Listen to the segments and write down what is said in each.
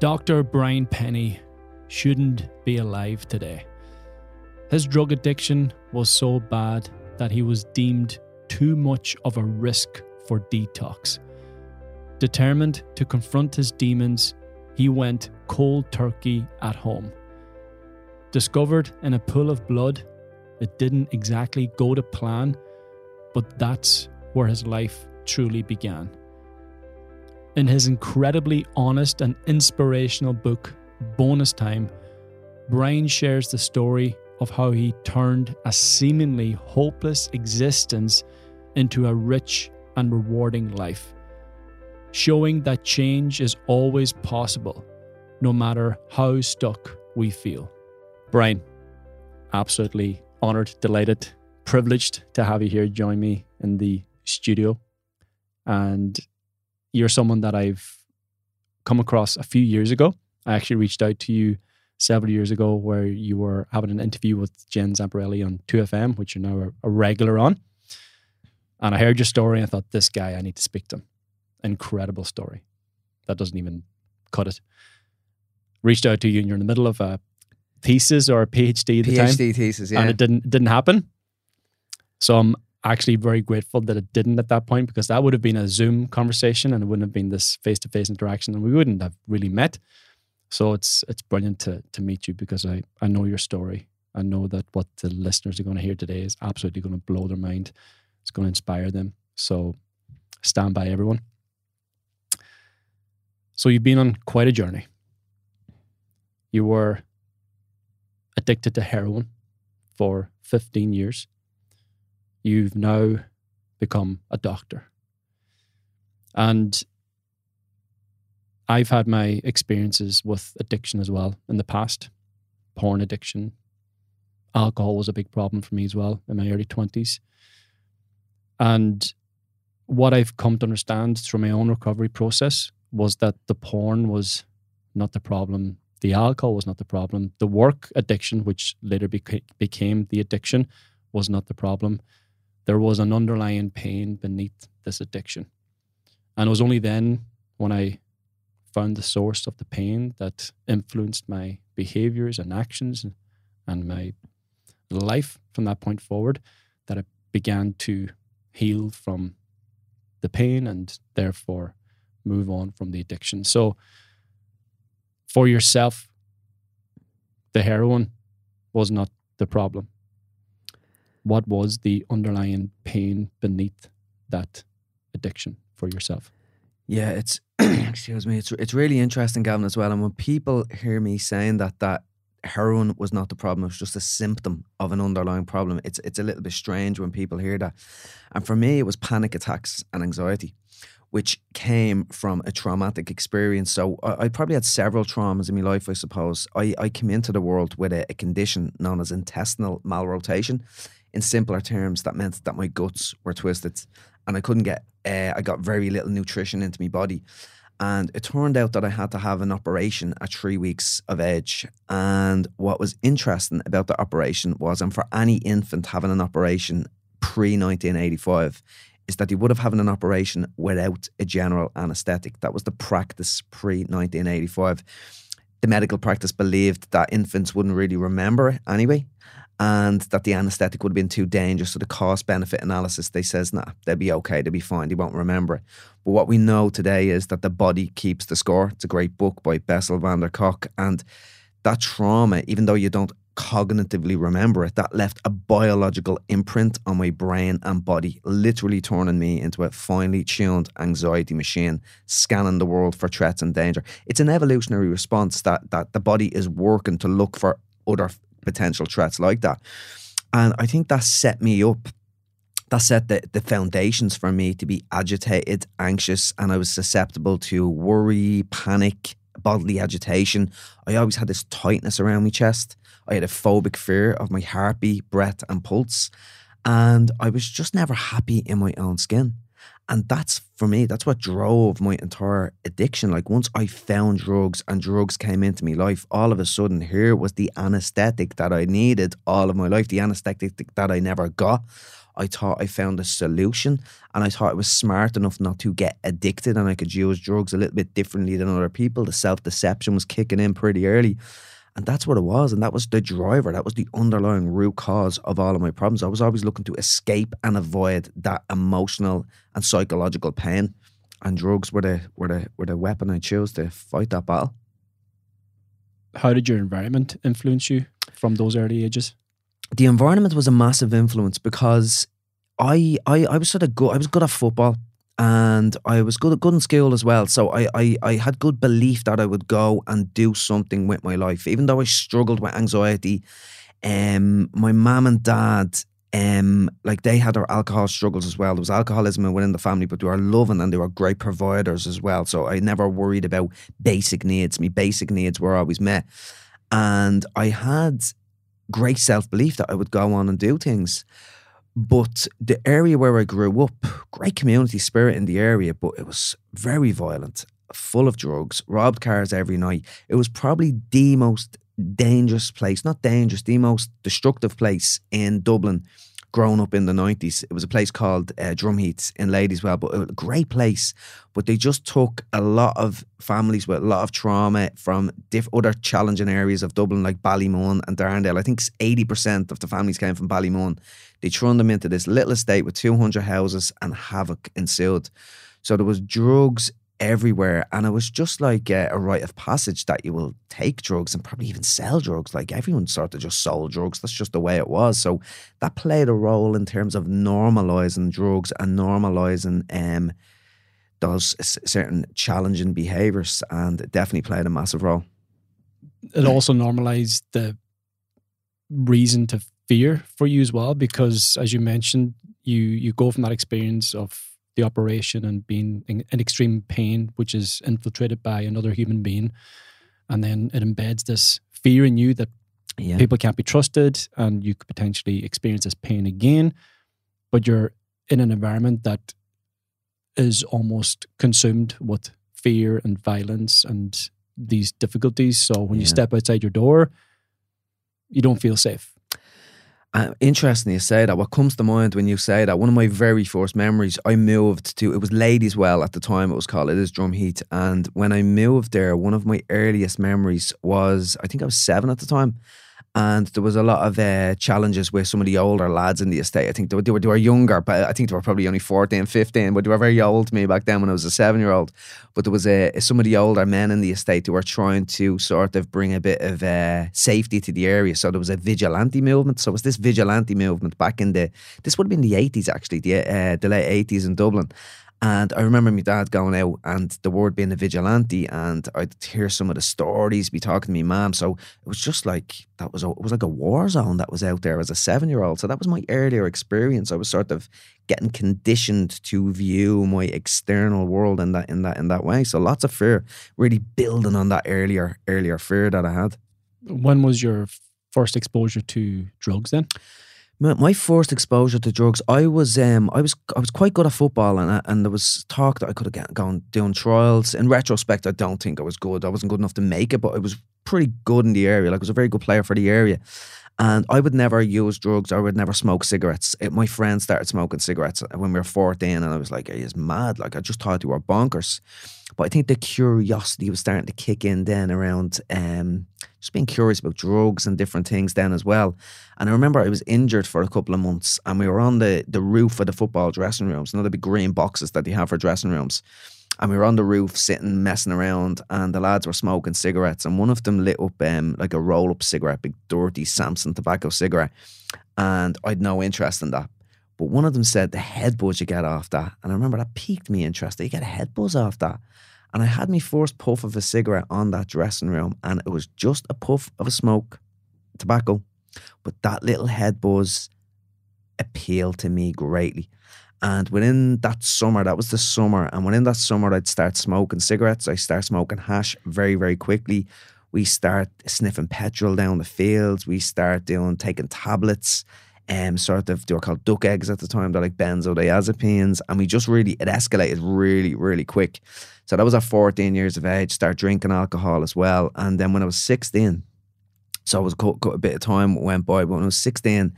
Dr. Brian Pennie shouldn't be alive today. His drug addiction was so bad that he was deemed too much of a risk for detox. Determined to confront his demons, he went cold turkey at home. Discovered in a pool of blood, it didn't exactly go to plan, but that's where his life truly began. In his incredibly honest and inspirational book, Bonus Time, Brian shares the story of how he turned a seemingly hopeless existence into a rich and rewarding life, showing that change is always possible, no matter how stuck we feel. Brian, absolutely honored, delighted, privileged to have you here join me in the studio. And you're someone that I've come across a few years ago. I actually reached out to you several years ago where you were having an interview with Jen Zamparelli on 2FM, which you're now a, regular on. And I heard your story and I thought, this guy, I need to speak to him. Incredible story. That doesn't even cut it. Reached out to you and you're in the middle of a thesis or a PhD at the PhD time. thesis, yeah. And it didn't didn't happen. So I'm actually very grateful that it didn't at that point because that would have been a Zoom conversation and it wouldn't have been this face to face interaction and we wouldn't have really met. So it's it's brilliant to to meet you because I I know your story. I know that what the listeners are going to hear today is absolutely going to blow their mind. It's going to inspire them. So stand by everyone. So you've been on quite a journey. You were addicted to heroin for 15 years. You've now become a doctor. And I've had my experiences with addiction as well in the past porn addiction. Alcohol was a big problem for me as well in my early 20s. And what I've come to understand through my own recovery process was that the porn was not the problem. The alcohol was not the problem. The work addiction, which later beca- became the addiction, was not the problem. There was an underlying pain beneath this addiction. And it was only then when I found the source of the pain that influenced my behaviors and actions and my life from that point forward that I began to heal from the pain and therefore move on from the addiction. So for yourself, the heroin was not the problem. What was the underlying pain beneath that addiction for yourself? Yeah, it's excuse me. It's it's really interesting, Gavin, as well. And when people hear me saying that that heroin was not the problem, it was just a symptom of an underlying problem. It's it's a little bit strange when people hear that. And for me, it was panic attacks and anxiety, which came from a traumatic experience. So I, I probably had several traumas in my life. I suppose I I came into the world with a, a condition known as intestinal malrotation. In simpler terms, that meant that my guts were twisted, and I couldn't get. Uh, I got very little nutrition into my body. And it turned out that I had to have an operation at three weeks of age. And what was interesting about the operation was, and for any infant having an operation pre 1985, is that you would have had an operation without a general anaesthetic. That was the practice pre 1985. The medical practice believed that infants wouldn't really remember it anyway and that the anaesthetic would have been too dangerous. So the cost benefit analysis, they says, nah, they'll be okay, they'll be fine, they won't remember it. But what we know today is that the body keeps the score. It's a great book by Bessel van der Kolk. And that trauma, even though you don't cognitively remember it, that left a biological imprint on my brain and body, literally turning me into a finely tuned anxiety machine, scanning the world for threats and danger. It's an evolutionary response that that the body is working to look for other potential threats like that. And I think that set me up. That set the, the foundations for me to be agitated, anxious, and I was susceptible to worry, panic, bodily agitation. I always had this tightness around my chest. I had a phobic fear of my heartbeat, breath, and pulse. And I was just never happy in my own skin. And that's for me, that's what drove my entire addiction. Like once I found drugs and drugs came into my life, all of a sudden here was the anesthetic that I needed all of my life, the anesthetic that I never got. I thought I found a solution and I thought I was smart enough not to get addicted and I could use drugs a little bit differently than other people. The self deception was kicking in pretty early. And that's what it was. And that was the driver. That was the underlying root cause of all of my problems. I was always looking to escape and avoid that emotional and psychological pain. And drugs were the were the were the weapon I chose to fight that battle. How did your environment influence you from those early ages? The environment was a massive influence because I I, I was sort of good I was good at football and I was good good in school as well. So I, I I had good belief that I would go and do something with my life, even though I struggled with anxiety. Um, my mum and dad, um, like they had their alcohol struggles as well. There was alcoholism within the family, but they were loving and they were great providers as well. So I never worried about basic needs. My basic needs were always met, and I had great self belief that I would go on and do things. But the area where I grew up, great community spirit in the area, but it was very violent, full of drugs, robbed cars every night. It was probably the most dangerous place, not dangerous, the most destructive place in Dublin growing up in the 90s. It was a place called uh, Drumheath in Ladyswell, but a great place. But they just took a lot of families with a lot of trauma from diff- other challenging areas of Dublin, like Ballymun and Darndale. I think 80% of the families came from Ballymun. They turned them into this little estate with 200 houses and havoc ensued. So there was drugs everywhere. And it was just like a, a, rite of passage that you will take drugs and probably even sell drugs. Like everyone sort of just sold drugs. That's just the way it was. So that played a role in terms of normalizing drugs and normalizing um, those certain challenging behaviors. And it definitely played a massive role. It also normalized the reason to fear for you as well, because as you mentioned, you you go from that experience of the operation and being in, in extreme pain, which is infiltrated by another human being. And then it embeds this fear in you that yeah. people can't be trusted and you could potentially experience this pain again. But you're in an environment that is almost consumed with fear and violence and these difficulties. So when yeah. you step outside your door, you don't feel safe. Uh, interesting you say that. What comes to mind when you say that? One of my very first memories, I moved to, it was Ladyswell at the time it was called, it is Drumheath. And when I moved there, one of my earliest memories was, I think I was seven at the time and there was a lot of uh, challenges with some of the older lads in the estate. I think they were, they were, they were younger, but I think they were probably only 14, 15, but they were very old to me back then when I was a seven year old. But there was uh, some of the older men in the estate who were trying to sort of bring a bit of uh, safety to the area. So there was a vigilante movement. So it was this vigilante movement back in the, this would have been the 80s actually, the, uh, the late 80s in Dublin. And I remember my dad going out and the word being a vigilante, and I'd hear some of the stories, be talking to me mom. So it was just like that was a, it was like a war zone that was out there as a seven year old. So that was my earlier experience. I was sort of getting conditioned to view my external world in that in that in that way. So lots of fear, really building on that earlier earlier fear that I had. When was your first exposure to drugs then? My first exposure to drugs, I was um, I was I was quite good at football, and and there was talk that I could have gone doing trials. In retrospect, I don't think I was good. I wasn't good enough to make it, but I was pretty good in the area. Like I was a very good player for the area. And I would never use drugs. I would never smoke cigarettes. It, my friends started smoking cigarettes when we were 14, and I was like, he's mad. Like, I just thought you were bonkers. But I think the curiosity was starting to kick in then around um, just being curious about drugs and different things then as well. And I remember I was injured for a couple of months, and we were on the, the roof of the football dressing rooms, the big green boxes that they have for dressing rooms and we were on the roof sitting messing around and the lads were smoking cigarettes and one of them lit up um, like a roll up cigarette big dirty Samson tobacco cigarette and I'd no interest in that. But one of them said the head buzz you get off that and I remember that piqued me interest you get a head buzz off that. And I had my first puff of a cigarette on that dressing room and it was just a puff of a smoke tobacco. But that little head buzz appealed to me greatly and within that summer, that was the summer, and within that summer, I'd start smoking cigarettes. I start smoking hash very, very quickly. We start sniffing petrol down the fields. We start doing taking tablets, um, sort of they were called duck eggs at the time. They're like benzodiazepines, and we just really it escalated really, really quick. So that was at 14 years of age. Start drinking alcohol as well, and then when I was 16, so I was got a bit of time went by. But when I was 16,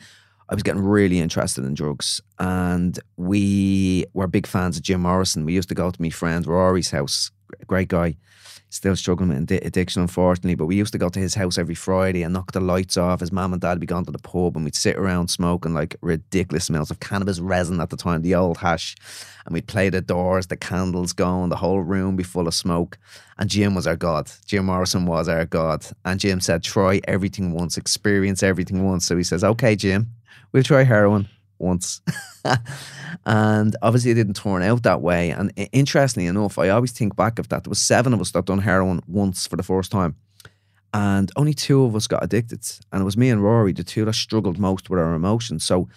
I was getting really interested in drugs. And we were big fans of Jim Morrison. We used to go to my friend Rory's house, great guy still struggling with addiction, unfortunately. But we used to go to his house every Friday and knock the lights off. His mum and dad would be gone to the pub and we'd sit around smoking like ridiculous smells of cannabis resin at the time, the old hash. And we'd play the doors, the candles going, the whole room be full of smoke. And Jim was our God. Jim Morrison was our God. And Jim said, try everything once, experience everything once. So he says, okay, Jim, we'll try heroin once. and obviously it didn't turn out that way. And interestingly enough, I always think back of that. There was seven of us that done heroin once for the first time. And only two of us got addicted. And it was me and Rory, the two that struggled most with our emotions. So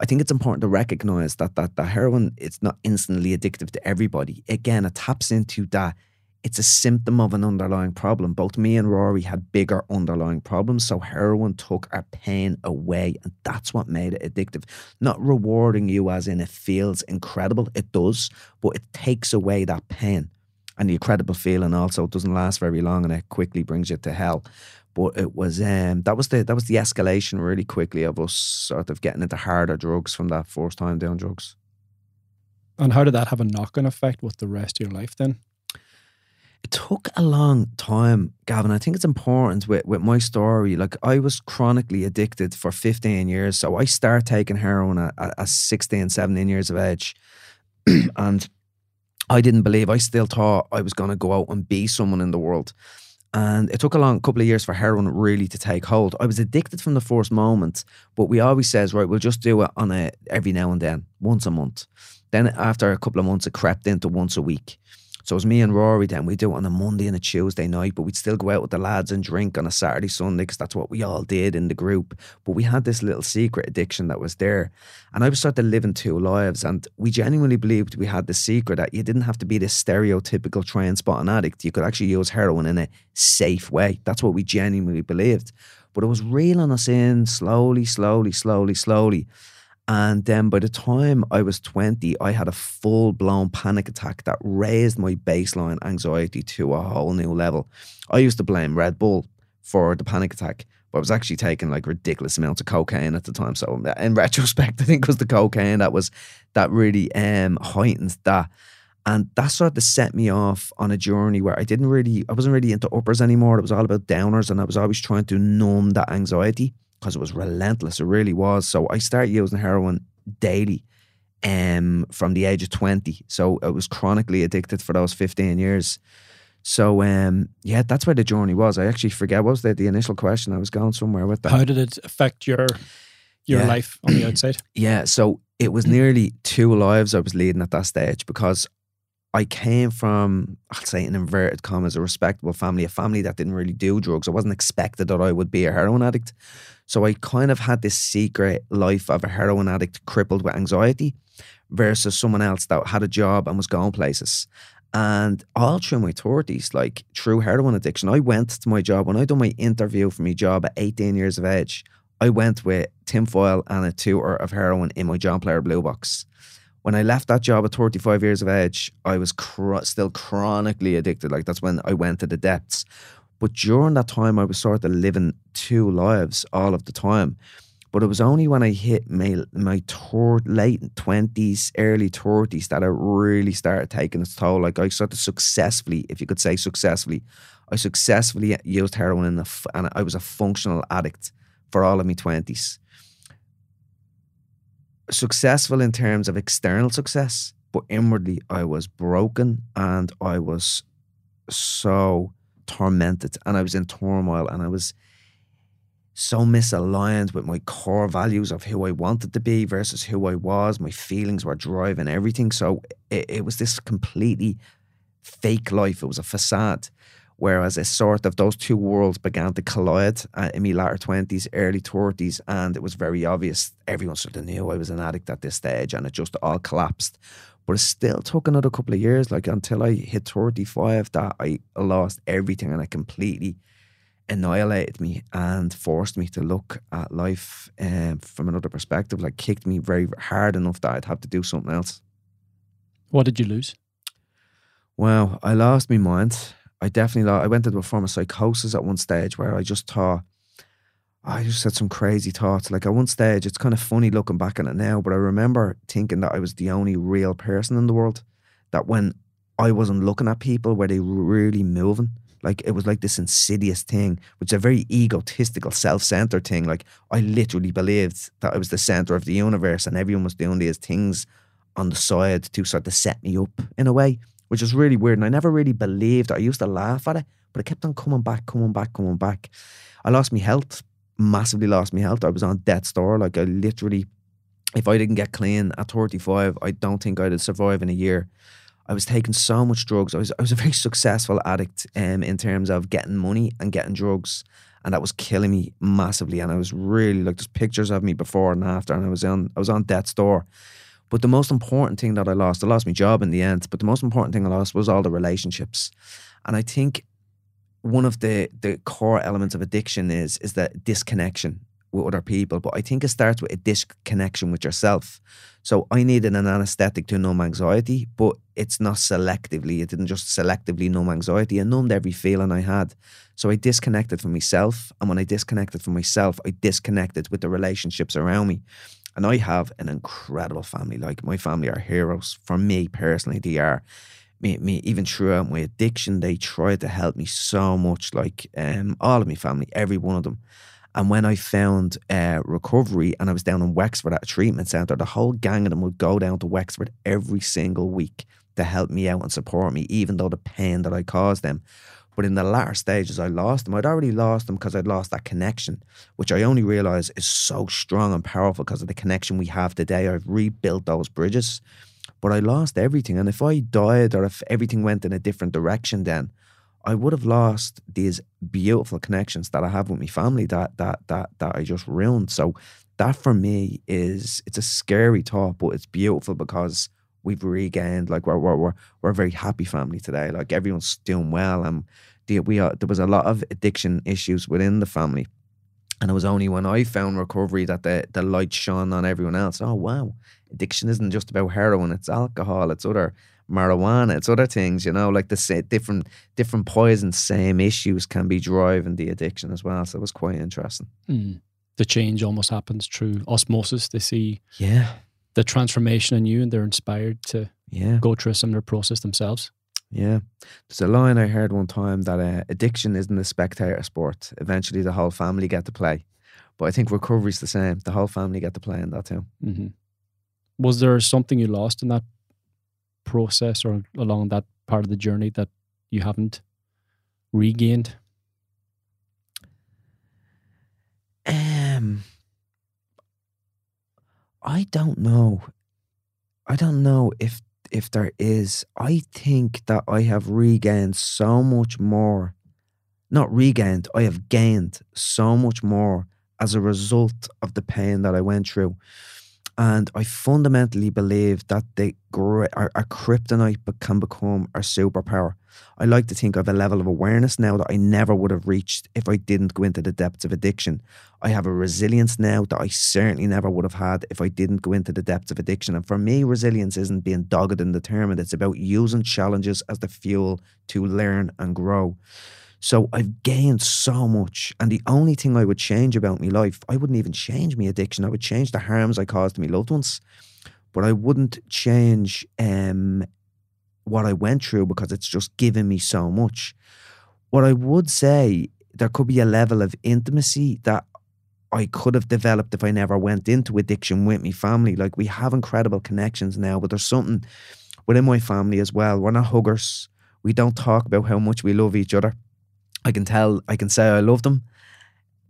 I think it's important to recognize that that the heroin it's not instantly addictive to everybody. Again, it taps into that it's a symptom of an underlying problem. Both me and Rory had bigger underlying problems. So heroin took our pain away. And that's what made it addictive. Not rewarding you as in it feels incredible. It does, but it takes away that pain. And the incredible feeling also doesn't last very long and it quickly brings you to hell. But it was um that was the that was the escalation really quickly of us sort of getting into harder drugs from that first time down drugs. And how did that have a knock on effect with the rest of your life then? It took a long time, Gavin. I think it's important with, with my story. Like I was chronically addicted for 15 years. So I started taking heroin at, at 16, 17 years of age. and I didn't believe, I still thought I was going to go out and be someone in the world. And it took a long couple of years for heroin really to take hold. I was addicted from the first moment, but we always says, right, we'll just do it on a every now and then, once a month. Then after a couple of months, it crept into once a week. So it was me and Rory then. We'd do it on a Monday and a Tuesday night, but we'd still go out with the lads and drink on a Saturday, Sunday, because that's what we all did in the group. But we had this little secret addiction that was there. And I was sort of living two lives. And we genuinely believed we had the secret that you didn't have to be this stereotypical train spotting addict. You could actually use heroin in a safe way. That's what we genuinely believed. But it was reeling us in slowly, slowly, slowly, slowly. And then by the time I was 20, I had a full blown panic attack that raised my baseline anxiety to a whole new level. I used to blame Red Bull for the panic attack, but I was actually taking like ridiculous amounts of cocaine at the time. So in retrospect, I think it was the cocaine that was that really um, heightened that. And that sort of set me off on a journey where I didn't really, I wasn't really into uppers anymore. It was all about downers, and I was always trying to numb that anxiety because it was relentless. It really was. So I started using heroin daily um, from the age of 20. So I was chronically addicted for those 15 years. So um, yeah, that's where the journey was. I actually forget what was the, the initial question. I was going somewhere with that. How did it affect your your yeah. life on the outside? yeah, so it was nearly two lives I was leading at that stage because I came from, I'll say in inverted commas, a respectable family, a family that didn't really do drugs. I wasn't expected that I would be a heroin addict. So I kind of had this secret life of a heroin addict crippled with anxiety versus someone else that had a job and was going places. And all through my 30s, like through heroin addiction, I went to my job. When I done my interview for my job at 18 years of age, I went with tinfoil and a tour of heroin in my John Player Blue Box when I left that job at 35 years of age, I was still chronically addicted. Like that's when I went to the depths. But during that time, I was sort of living two lives all of the time. But it was only when I hit my my tor- late twenties, early thirties that I really started taking its toll. Like I sort of successfully, if you could say successfully, I successfully used heroin, and I was a functional addict for all of my twenties successful in terms of external success, but inwardly I was broken and I was so tormented and I was in turmoil and I was so misaligned with my core values of who I wanted to be versus who I was. My feelings were driving everything. So it, it was this completely fake life. It was a facade. Whereas a sort of those two worlds began to collide uh, in my latter 20s, early 30s, and it was very obvious. Everyone sort of knew I was an addict at this stage, and it just all collapsed. But it still took another couple of years, like until I hit 35, that I lost everything and it completely annihilated me and forced me to look at life um, from another perspective, like kicked me very hard enough that I'd have to do something else. What did you lose? Well, I lost my mind. I definitely lost, I went into a form of psychosis at one stage where I just thought I just had some crazy thoughts. Like at one stage, it's kind of funny looking back on it now, but I remember thinking that I was the only real person in the world. That when I wasn't looking at people, were they really moving? Like it was like this insidious thing, which is a very egotistical, self-centered thing. Like I literally believed that I was the center of the universe, and everyone was doing these things on the side to sort of set me up in a way, which is really weird. And I never really believed it. I used to laugh at it, but it kept on coming back, coming back, coming back. I lost my health massively lost my health. I was on death's door. Like I literally, if I didn't get clean at 35, I don't think I'd survive in a year. I was taking so much drugs. I was I was a very successful addict um, in terms of getting money and getting drugs, and that was killing me massively. And I was really like there's pictures of me before and after, and I was on I was on death's door. But the most important thing that I lost, I lost my job in the end. But the most important thing I lost was all the relationships, and I think one of the the core elements of addiction is is that disconnection with other people. But I think it starts with a disconnection with yourself. So I needed an anesthetic to numb anxiety, but it's not selectively. It didn't just selectively numb anxiety. It numbed every feeling I had. So I disconnected from myself. And when I disconnected from myself, I disconnected with the relationships around me. And I have an incredible family. Like my family are heroes. For me personally, they are me, me even throughout my addiction, they tried to help me so much. Like um, all of my family, every one of them. And when I found uh, recovery and I was down in Wexford at a treatment centre, the whole gang of them would go down to Wexford every single week to help me out and support me, even though the pain that I caused them. But in the latter stages, I lost them. I'd already lost them because I'd lost that connection, which I only realised is so strong and powerful because of the connection we have today. I've rebuilt those bridges but I lost everything. And if I died or if everything went in a different direction, then I would have lost these beautiful connections that I have with my family that that that that I just ruined. So that for me is it's a scary thought, but it's beautiful because we've regained like we're we're we're, we're a very happy family today. Like everyone's doing well, and the, we are, there was a lot of addiction issues within the family. And it was only when I found recovery that the, the light shone on everyone else. Oh, wow. Addiction isn't just about heroin, it's alcohol, it's other marijuana, it's other things, you know, like the different different poisons, same issues can be driving the addiction as well. So it was quite interesting. Mm. The change almost happens through osmosis. They see yeah the transformation in you and they're inspired to yeah. go through a similar process themselves. Yeah. There's a line I heard one time that uh, addiction isn't a spectator sport. Eventually, the whole family get to play. But I think recovery's the same. The whole family get to play in that too. Mm-hmm. Was there something you lost in that process or along that part of the journey that you haven't regained? Um, I don't know. I don't know if if there is, I think that I have regained so much more. Not regained, I have gained so much more as a result of the pain that I went through. And I fundamentally believe that the our, our kryptonite can become our superpower. I like to think have a level of awareness now that I never would have reached if I didn't go into the depths of addiction. I have a resilience now that I certainly never would have had if I didn't go into the depths of addiction. And for me, resilience isn't being dogged and determined, it's about using challenges as the fuel to learn and grow. So I've gained so much. And the only thing I would change about my life, I wouldn't even change my addiction. I would change the harms I caused to my loved ones. But I wouldn't change um, what I went through because it's just given me so much. What I would say, there could be a level of intimacy that I could have developed if I never went into addiction with my family. Like we have incredible connections now, but there's something within my family as well. We're not huggers. We don't talk about how much we love each other. I can tell, I can say I love them,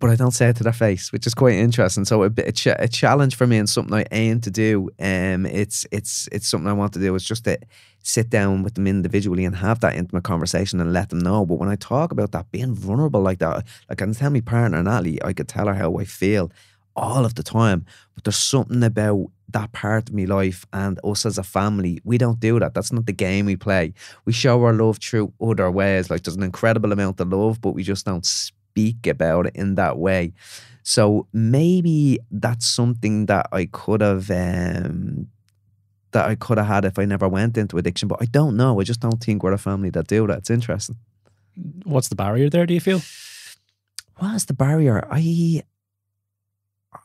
but I don't say it to their face, which is quite interesting. So a, a, ch- a challenge for me and something I aim to do. Um, it's it's it's something I want to do. It's just to sit down with them individually and have that intimate conversation and let them know. But when I talk about that, being vulnerable like that, like I can tell my partner Natalie, I could tell her how I feel all of the time. But there's something about that part of my life and us as a family. We don't do that. That's not the game we play. We show our love through other ways. Like there's an incredible amount of love, but we just don't speak about it in that way. So maybe that's something that I could have um, that I could have had if I never went into addiction. But I don't know. I just don't think we're a family that do that. It's interesting. What's the barrier there? Do you feel? What's the barrier? I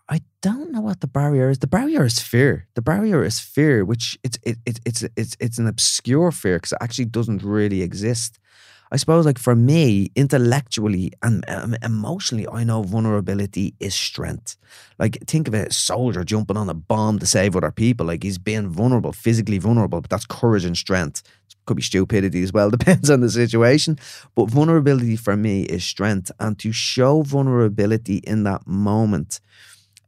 I don't know what the barrier is. The barrier is fear. The barrier is fear, which it's it, it it's it's it's an obscure fear because it actually doesn't really exist. I suppose, like for me, intellectually and um, emotionally, I know vulnerability is strength. Like, think of a soldier jumping on a bomb to save other people. Like, he's being vulnerable, physically vulnerable, but that's courage and strength. It could be stupidity as well, depends on the situation. But vulnerability for me is strength. And to show vulnerability in that moment,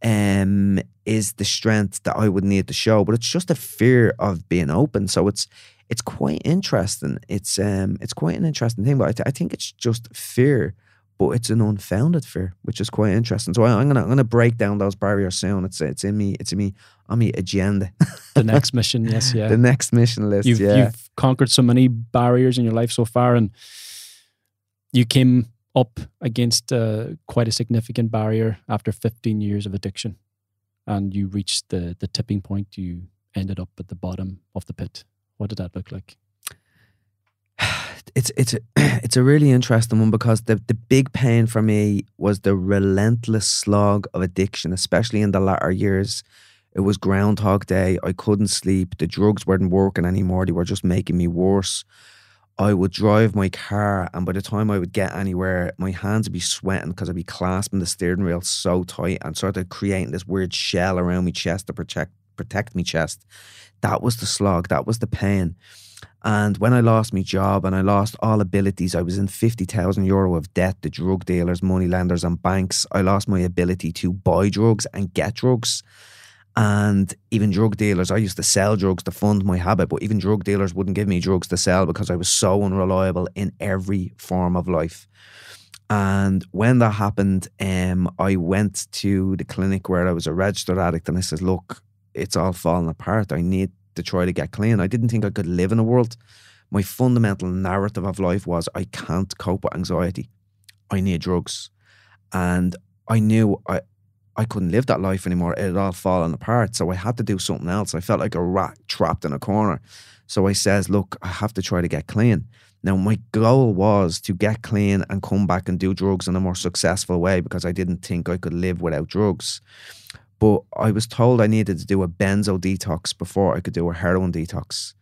um, is the strength that I would need to show. But it's just a fear of being open. So it's it's quite interesting. It's um it's quite an interesting thing. But I, th- I think it's just fear, but it's an unfounded fear, which is quite interesting. So I, am gonna I'm gonna break down those barriers soon. It's it's in me. It's in me on me agenda. the next mission, yes, yeah. The next mission list. You've, yeah. you've conquered so many barriers in your life so far, and you came up against uh, quite a significant barrier after 15 years of addiction, and you reached the the tipping point. You ended up at the bottom of the pit. What did that look like? It's it's a, it's a really interesting one because the the big pain for me was the relentless slog of addiction, especially in the latter years. It was Groundhog Day. I couldn't sleep. The drugs weren't working anymore. They were just making me worse. I would drive my car, and by the time I would get anywhere, my hands would be sweating because I'd be clasping the steering wheel so tight and sort of creating this weird shell around my chest to protect protect my chest. That was the slog. That was the pain. And when I lost my job and I lost all abilities, I was in 50,000 euro of debt to drug dealers, money lenders, and banks. I lost my ability to buy drugs and get drugs. And even drug dealers, I used to sell drugs to fund my habit, but even drug dealers wouldn't give me drugs to sell because I was so unreliable in every form of life. And when that happened, um, I went to the clinic where I was a registered addict and I said, Look, it's all falling apart. I need to try to get clean. I didn't think I could live in a world. My fundamental narrative of life was I can't cope with anxiety. I need drugs. And I knew I I couldn't live that life anymore. It had all fallen apart. So I had to do something else. I felt like a rat trapped in a corner. So I says, look, I have to try to get clean. Now my goal was to get clean and come back and do drugs in a more successful way because I didn't think I could live without drugs. But I was told I needed to do a benzo detox before I could do a heroin detox.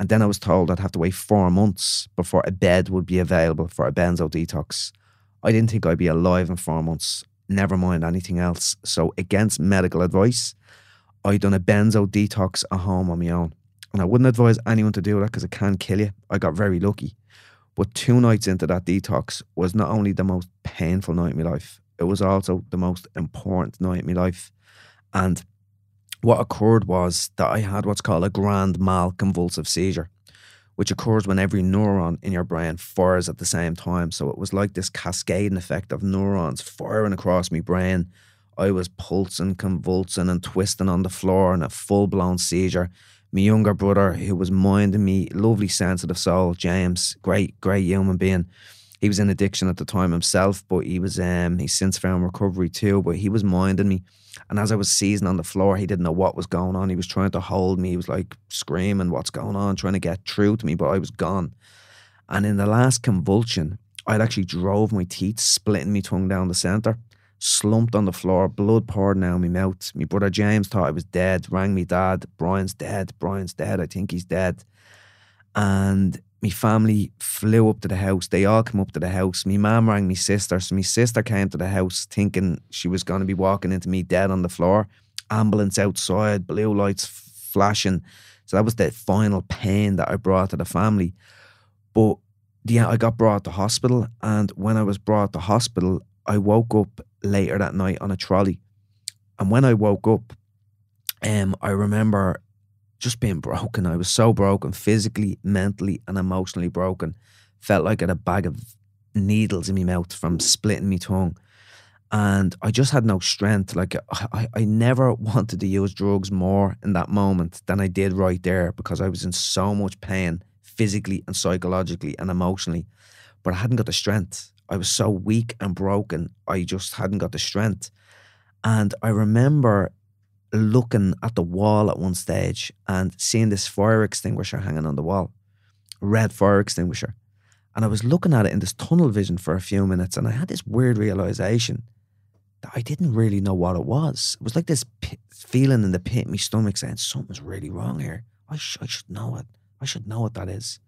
And then I was told I'd have to wait four months before a bed would be available for a benzo detox. I didn't think I'd be alive in four months, never mind anything else. So, against medical advice, I done a benzo detox at home on my own. And I wouldn't advise anyone to do that because it can kill you. I got very lucky. But two nights into that detox was not only the most painful night in my life, it was also the most important night in my life. And what occurred was that I had what's called a grand mal convulsive seizure, which occurs when every neuron in your brain fires at the same time. So it was like this cascading effect of neurons firing across my brain. I was pulsing, convulsing, and twisting on the floor in a full blown seizure. My younger brother, who was minding me, lovely, sensitive soul, James, great, great human being. He was in addiction at the time himself, but he was um he's since found recovery too. But he was minding me and as I was seizing on the floor, he didn't know what was going on. He was trying to hold me. He was like screaming, What's going on? trying to get through to me, but I was gone. And in the last convulsion, I'd actually drove my teeth, splitting my tongue down the centre, slumped on the floor, blood pouring out my mouth. My brother James thought I was dead, rang me dad, Brian's dead, Brian's dead, I think he's dead. And my family flew up to the house. They all came up to the house. My mum rang my sister. So my sister came to the house thinking she was going to be walking into me dead on the floor. Ambulance outside, blue lights flashing. So that was the final pain that I brought to the family. But yeah, I got brought to hospital. And when I was brought to hospital, I woke up later that night on a trolley. And when I woke up, um, I remember just being broken. I was so broken, physically, mentally, and emotionally broken. Felt like I had a bag of needles in my mouth from splitting my tongue. And I just had no strength. Like I, I never wanted to use drugs more in that moment than I did right there because I was in so much pain physically and psychologically and emotionally. But I hadn't got the strength. I was so weak and broken. I just hadn't got the strength. And I remember looking at the wall at one stage and seeing this fire extinguisher hanging on the wall, red fire extinguisher. And I was looking at it in this tunnel vision for a few minutes and I had this weird realization that I didn't really know what it was. It was like this feeling in the pit of my stomach saying, something's really wrong here. I, sh- I should know it. I should know what that is.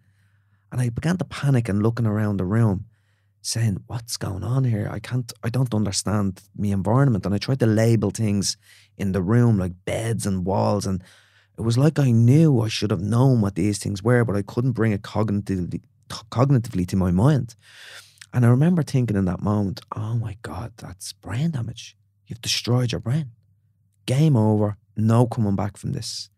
And I began to panic and looking around the room, saying, What's going on here? I can't, I don't understand my environment. And I tried to label things in the room like beds and walls. And it was like I knew I should have known what these things were, but I couldn't bring it cognitively, cognitively to my mind. And I remember thinking in that moment, oh my God, that's brain damage. You've destroyed your brain. Game over, no coming back from this.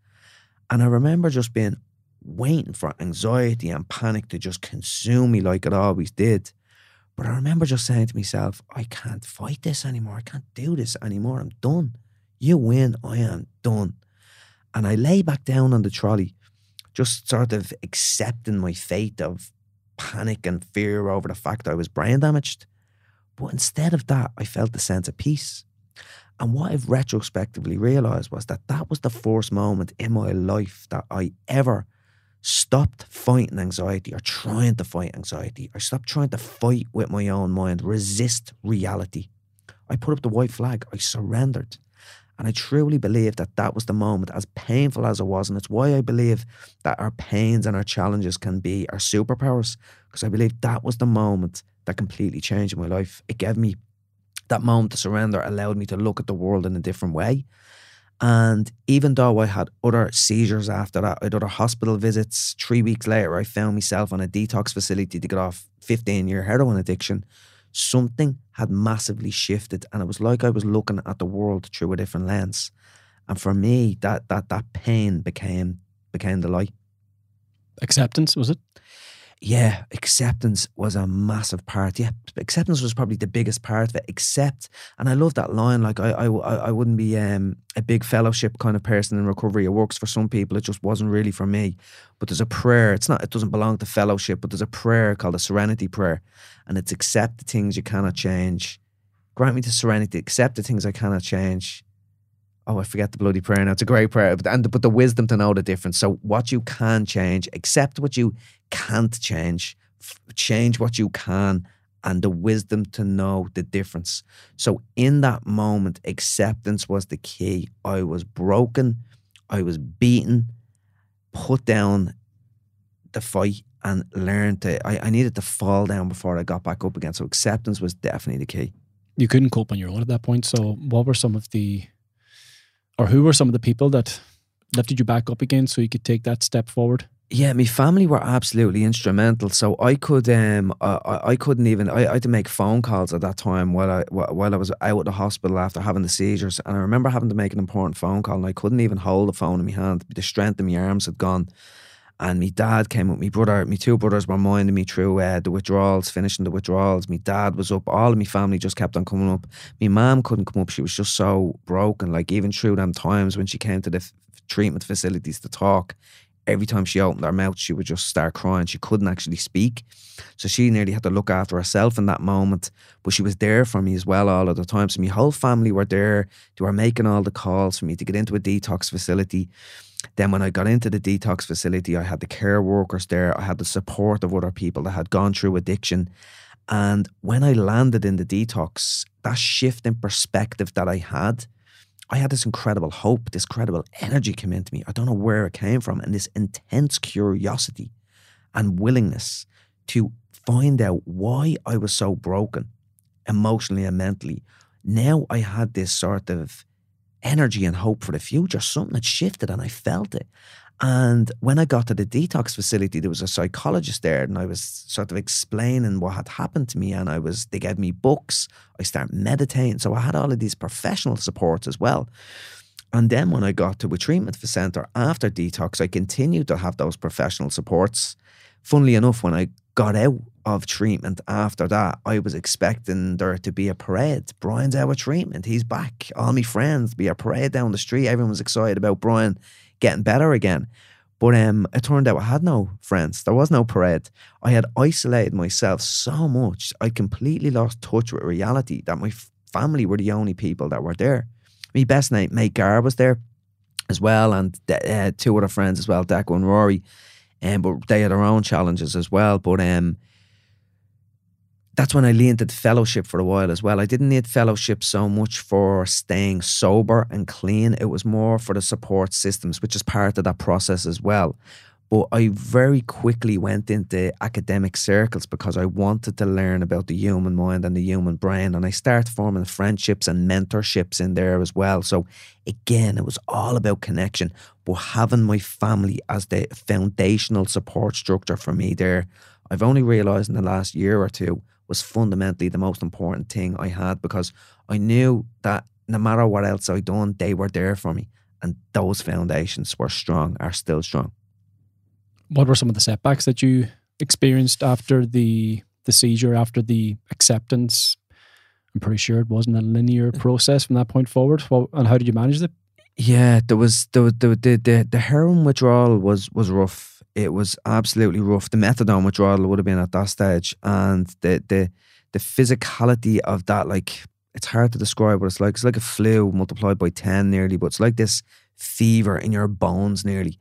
And I remember just being waiting for anxiety and panic to just consume me like it always did. But I remember just saying to myself, I can't fight this anymore. I can't do this anymore. I'm done. You win. I am done. And I lay back down on the trolley, just sort of accepting my fate of panic and fear over the fact I was brain damaged. But instead of that, I felt a sense of peace. And what I've retrospectively realized was that that was the first moment in my life that I ever stopped fighting anxiety or trying to fight anxiety. I stopped trying to fight with my own mind, resist reality. I put up the white flag. I surrendered. And I truly believe that that was the moment, as painful as it was. And it's why I believe that our pains and our challenges can be our superpowers, because I believe that was the moment that completely changed my life. It gave me that moment to surrender, allowed me to look at the world in a different way. And even though I had other seizures after that, I had other hospital visits, three weeks later, I found myself on a detox facility to get off 15 year heroin addiction something had massively shifted and it was like I was looking at the world through a different lens. And for me, that that that pain became became the light. Acceptance, was it? Yeah, acceptance was a massive part. Yeah, acceptance was probably the biggest part of it. Accept, and I love that line. Like I, I, I wouldn't be um, a big fellowship kind of person in recovery. It works for some people. It just wasn't really for me. But there's a prayer. It's not. It doesn't belong to fellowship. But there's a prayer called the Serenity Prayer, and it's accept the things you cannot change. Grant me the serenity. Accept the things I cannot change oh, I forget the bloody prayer now. It's a great prayer, but and but the wisdom to know the difference. So what you can change, accept what you can't change, f- change what you can, and the wisdom to know the difference. So in that moment, acceptance was the key. I was broken, I was beaten, put down the fight and learned to I, I needed to fall down before I got back up again. So acceptance was definitely the key. You couldn't cope on your own at that point. So what were some of the or who were some of the people that lifted you back up again so you could take that step forward? Yeah, my family were absolutely instrumental. So I could, um, I, I couldn't even. I, I had to make phone calls at that time while I while I was out of the hospital after having the seizures, and I remember having to make an important phone call, and I couldn't even hold the phone in my hand. The strength in my arms had gone, and my dad came up. My brother, my two brothers were minding me through uh, the withdrawals, finishing the withdrawals. My dad was up. All of my family just kept on coming up. My mum couldn't come up. She was just so broken. Like even through them times when she came to the f- treatment facilities to talk, every time she opened her mouth, she would just start crying. She couldn't actually speak. So she nearly had to look after herself in that moment. But she was there for me as well all of the time. So my whole family were there. They were making all the calls for me to get into a detox facility. Then, when I got into the detox facility, I had the care workers there. I had the support of other people that had gone through addiction. And when I landed in the detox, that shift in perspective that I had, I had this incredible hope, this incredible energy come into me. I don't know where it came from, and this intense curiosity and willingness to find out why I was so broken emotionally and mentally. Now I had this sort of energy and hope for the future. Something had shifted and I felt it. And when I got to the detox facility, there was a psychologist there, and I was sort of explaining what had happened to me. And I was, they gave me books. I started meditating. So I had all of these professional supports as well. And then when I got to a treatment center after detox, I continued to have those professional supports. Funnily enough, when I got out of treatment after that, I was expecting there to be a parade. Brian's out of treatment. He's back. All my friends be a parade down the street. Everyone's excited about Brian getting better again. But um, it turned out I had no friends. There was no parade. I had isolated myself so much. I completely lost touch with reality that my family were the only people that were there. My best mate, mate Gar, was there as well, and uh, two other friends as well, Deco and Rory. Um, but they had their own challenges as well. But um, that's when I leaned into fellowship for a while as well. I didn't need fellowship so much for staying sober and clean. It was more for the support systems, which is part of that process as well. But I very quickly went into academic circles because I wanted to learn about the human mind and the human brain. And I started forming friendships and mentorships in there as well. So again, it was all about connection. But having my family as the foundational support structure for me there, I've only realized in the last year or two was fundamentally the most important thing I had because I knew that no matter what else I'd done, they were there for me. And those foundations were strong, are still strong. What were some of the setbacks that you experienced after the the seizure, after the acceptance? I'm pretty sure it wasn't a linear process from that point forward. and how did you manage it? Yeah, there was the the the the, the heroin withdrawal was was rough. It was absolutely rough. The methadone withdrawal would have been at that stage, and the the the physicality of that, like it's hard to describe what it's like. It's like a flu multiplied by ten nearly, but it's like this fever in your bones nearly.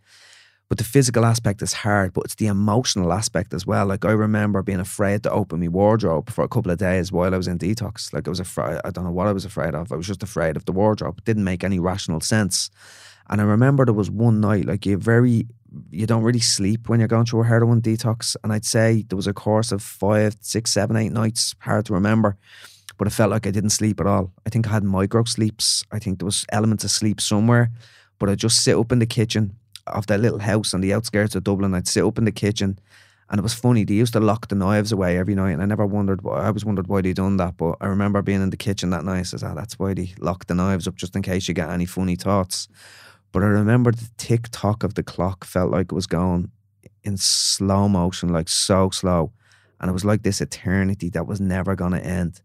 But the physical aspect is hard, but it's the emotional aspect as well. Like I remember being afraid to open my wardrobe for a couple of days while I was in detox. Like I was afraid, I don't know what I was afraid of. I was just afraid of the wardrobe. It didn't make any rational sense. And I remember there was one night, like you very, you don't really sleep when you're going through a heroin detox. And I'd say there was a course of five, six, seven, eight nights, hard to remember. But it felt like I didn't sleep at all. I think I had micro sleeps. I think there was elements of sleep somewhere. But I just sit up in the kitchen of that little house on the outskirts of Dublin. I'd sit up in the kitchen, and it was funny. They used to lock the knives away every night, and I never wondered. Why, I always wondered why they done that. But I remember being in the kitchen that night. I says, "Ah, that's why they locked the knives up, just in case you get any funny thoughts." But I remember the tick tock of the clock felt like it was going in slow motion, like so slow, and it was like this eternity that was never going to end.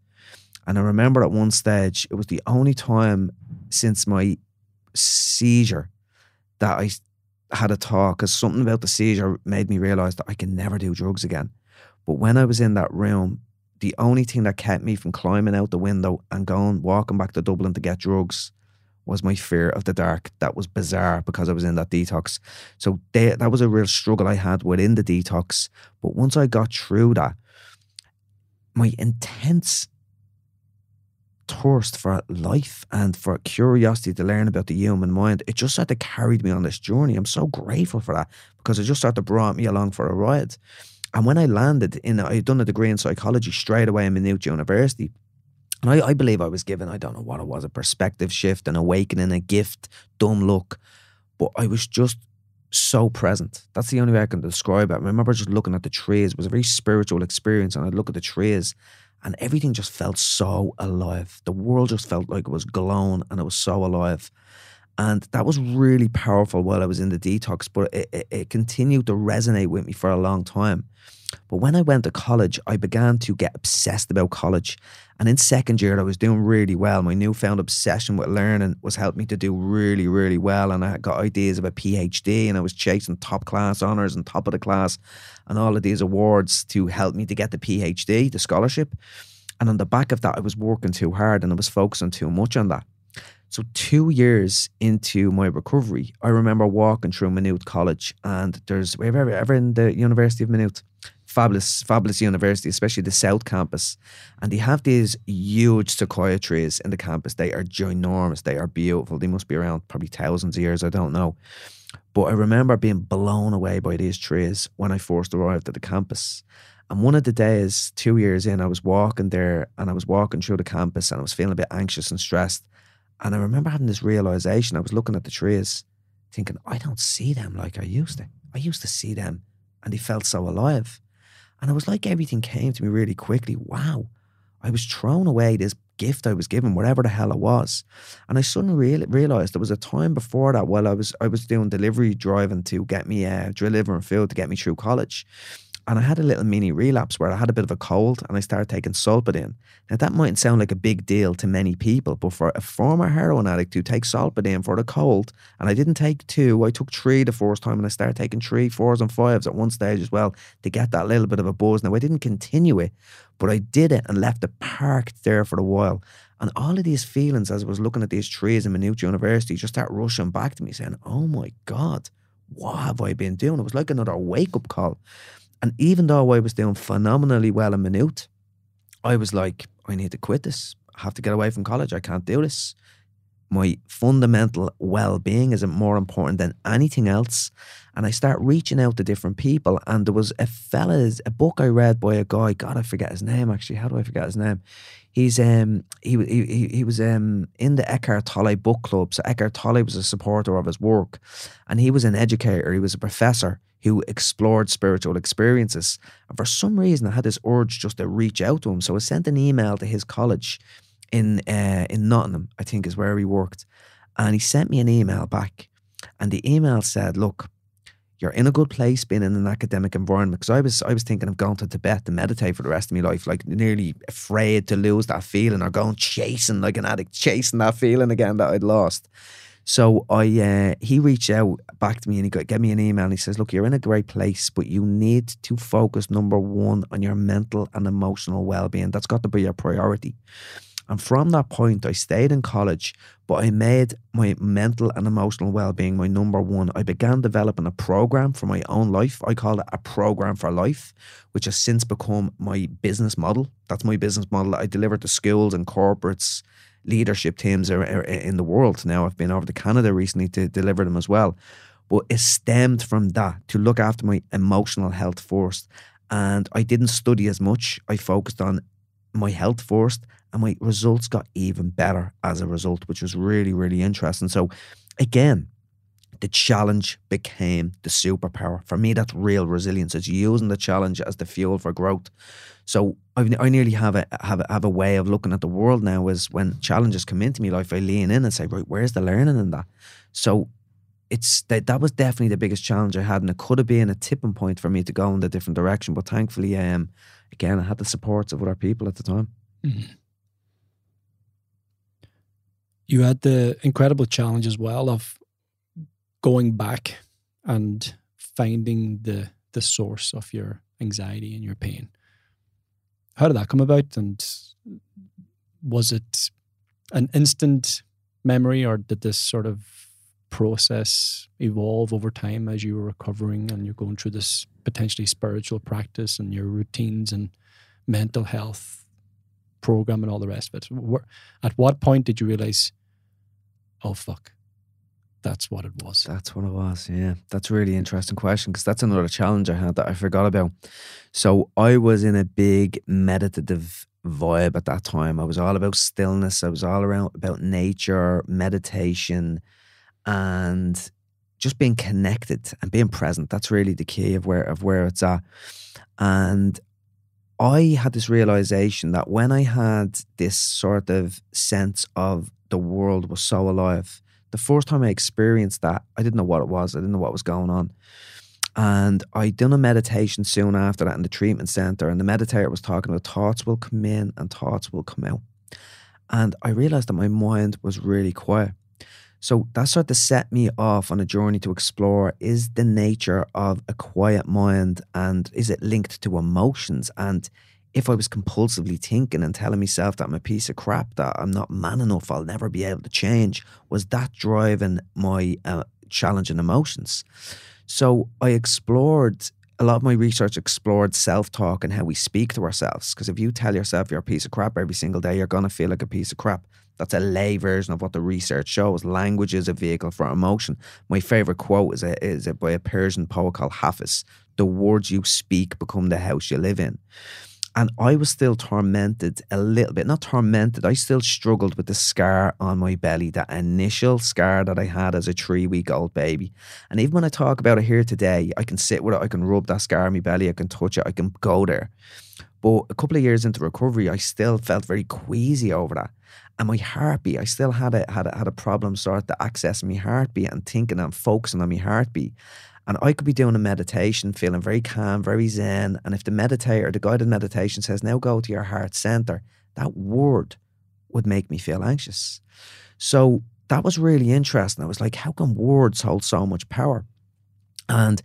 And I remember at one stage, it was the only time since my seizure that I had a talk because something about the seizure made me realize that I can never do drugs again. But when I was in that room, the only thing that kept me from climbing out the window and going walking back to Dublin to get drugs was my fear of the dark. That was bizarre because I was in that detox. So they, that was a real struggle I had within the detox. But once I got through that, my intense thirst for life and for curiosity to learn about the human mind, it just sort of carried me on this journey. I'm so grateful for that because it just sort of brought me along for a ride. And when I landed in, I'd done a degree in psychology straight away in Maynooth University. And I, I believe I was given, I don't know what it was, a perspective shift, an awakening, a gift, dumb luck. But I was just so present. That's the only way I can describe it. I remember just looking at the trees. It was a very spiritual experience. And I'd look at the trees and everything just felt so alive. The world just felt like it was glowing and it was so alive. And that was really powerful while I was in the detox, but it, it, it, continued to resonate with me for a long time. But when I went to college, I began to get obsessed about college. And in second year, I was doing really well. My newfound obsession with learning was helping me to do really, really well. And I got ideas of a PhD and I was chasing top class honors and top of the class and all of these awards to help me to get the PhD, the scholarship. And on the back of that, I was working too hard and I was focusing too much on that. So, two years into my recovery, I remember walking through Maynooth College, and there's ever, ever in the University of Maynooth, fabulous, fabulous university, especially the South Campus. And they have these huge sequoia trees in the campus. They are ginormous. They are beautiful. They must be around probably thousands of years. I don't know. But I remember being blown away by these trees when I first arrived at the campus. And one of the days, two years in, I was walking there and I was walking through the campus and I was feeling a bit anxious and stressed. And I remember having this realization. I was looking at the trees, thinking, I don't see them like I used to. I used to see them and they felt so alive. And it was like everything came to me really quickly. Wow. I was thrown away this gift I was given, whatever the hell it was. And I suddenly realized there was a time before that while I was I was doing delivery driving to get me uh, delivering food to get me through college. And I had a little mini relapse where I had a bit of a cold and I started taking Solpadeine. Now, that mightn't sound like a big deal to many people, but for a former heroin addict to take Solpadeine for the cold, and I didn't take two, I took three the first time and I started taking three, fours, and fives at one stage as well to get that little bit of a buzz. Now, I didn't continue it, but I did it and left it parked there for a while. And all of these feelings as I was looking at these trees in Maynooth University just start rushing back to me saying, oh my God, what have I been doing? It was like another wake up call. And even though I was doing phenomenally well in Maynooth, I was like, I need to quit this. I have to get away from college. I can't do this. My fundamental well being isn't more important than anything else. And I start reaching out to different people. And there was a fella's, a book I read by a guy, God, I forget his name actually. How do I forget his name? He's um he he he was um in the Eckhart Tolle book club. So Eckhart Tolle was a supporter of his work, and he was an educator. He was a professor who explored spiritual experiences. And for some reason, I had this urge just to reach out to him. So I sent an email to his college in uh, in Nottingham, I think is where he worked, and he sent me an email back, and the email said, "Look." You're in a good place being in an academic environment because I was I was thinking of going to Tibet to meditate for the rest of my life, like nearly afraid to lose that feeling or going chasing like an addict, chasing that feeling again that I'd lost. So I uh, he reached out back to me and he got, gave me an email and he says, "Look, you're in a great place, but you need to focus number one on your mental and emotional well-being. That's got to be your priority." And from that point, I stayed in college, but I made my mental and emotional well-being my number one. I began developing a program for my own life. I call it a program for life, which has since become my business model. That's my business model. I deliver to schools and corporates leadership teams are, are in the world. Now I've been over to Canada recently to deliver them as well. But it stemmed from that to look after my emotional health first. And I didn't study as much. I focused on my health first, and my results got even better as a result, which was really, really interesting. So, again, the challenge became the superpower. For me, that's real resilience. It's using the challenge as the fuel for growth. So I've, I nearly have a have a, have a way of looking at the world now. Is when challenges come into me life, I lean in and say, right, where's the learning in that? So it's that that was definitely the biggest challenge I had, and it could have been a tipping point for me to go in a different direction. But thankfully, um, again, I had the supports of other people at the time. Mm-hmm. You had the incredible challenge as well of going back and finding the the source of your anxiety and your pain. How did that come about? And was it an instant memory, or did this sort of process evolve over time as you were recovering and you're going through this potentially spiritual practice and your routines and mental health program and all the rest of it? At what point did you realize, oh, fuck, that's what it was. That's what it was. Yeah, that's a really interesting question because that's another challenge I had that I forgot about. So I was in a big meditative vibe at that time. I was all about stillness. I was all around about nature, meditation, and just being connected and being present. That's really the key of where of where it's at. And I had this realization that when I had this sort of sense of the world was so alive the first time I experienced that, I didn't know what it was. I didn't know what was going on. And I done a meditation soon after that in the treatment center, and the meditator was talking about thoughts will come in and thoughts will come out. And I realized that my mind was really quiet. So that sort of set me off on a journey to explore is the nature of a quiet mind and is it linked to emotions? And if I was compulsively thinking and telling myself that I'm a piece of crap, that I'm not man enough, I'll never be able to change, was that driving my uh, challenging emotions? So I explored a lot of my research explored self talk and how we speak to ourselves. Because if you tell yourself you're a piece of crap every single day, you're going to feel like a piece of crap. That's a lay version of what the research shows. Language is a vehicle for emotion. My favorite quote is, a, is a, by a Persian poet called Hafiz The words you speak become the house you live in. And I was still tormented a little bit, not tormented, I still struggled with the scar on my belly, that initial scar that I had as a three week old baby. And even when I talk about it here today, I can sit with it, I can rub that scar on my belly, I can touch it, I can go there. But a couple of years into recovery, I still felt very queasy over that. And my heartbeat, I still had a had a, had a problem start to access my heartbeat and thinking and focusing on my heartbeat. And I could be doing a meditation, feeling very calm, very zen. And if the meditator, the guided meditation says, now go to your heart center, that word would make me feel anxious. So that was really interesting. I was like, how come words hold so much power? And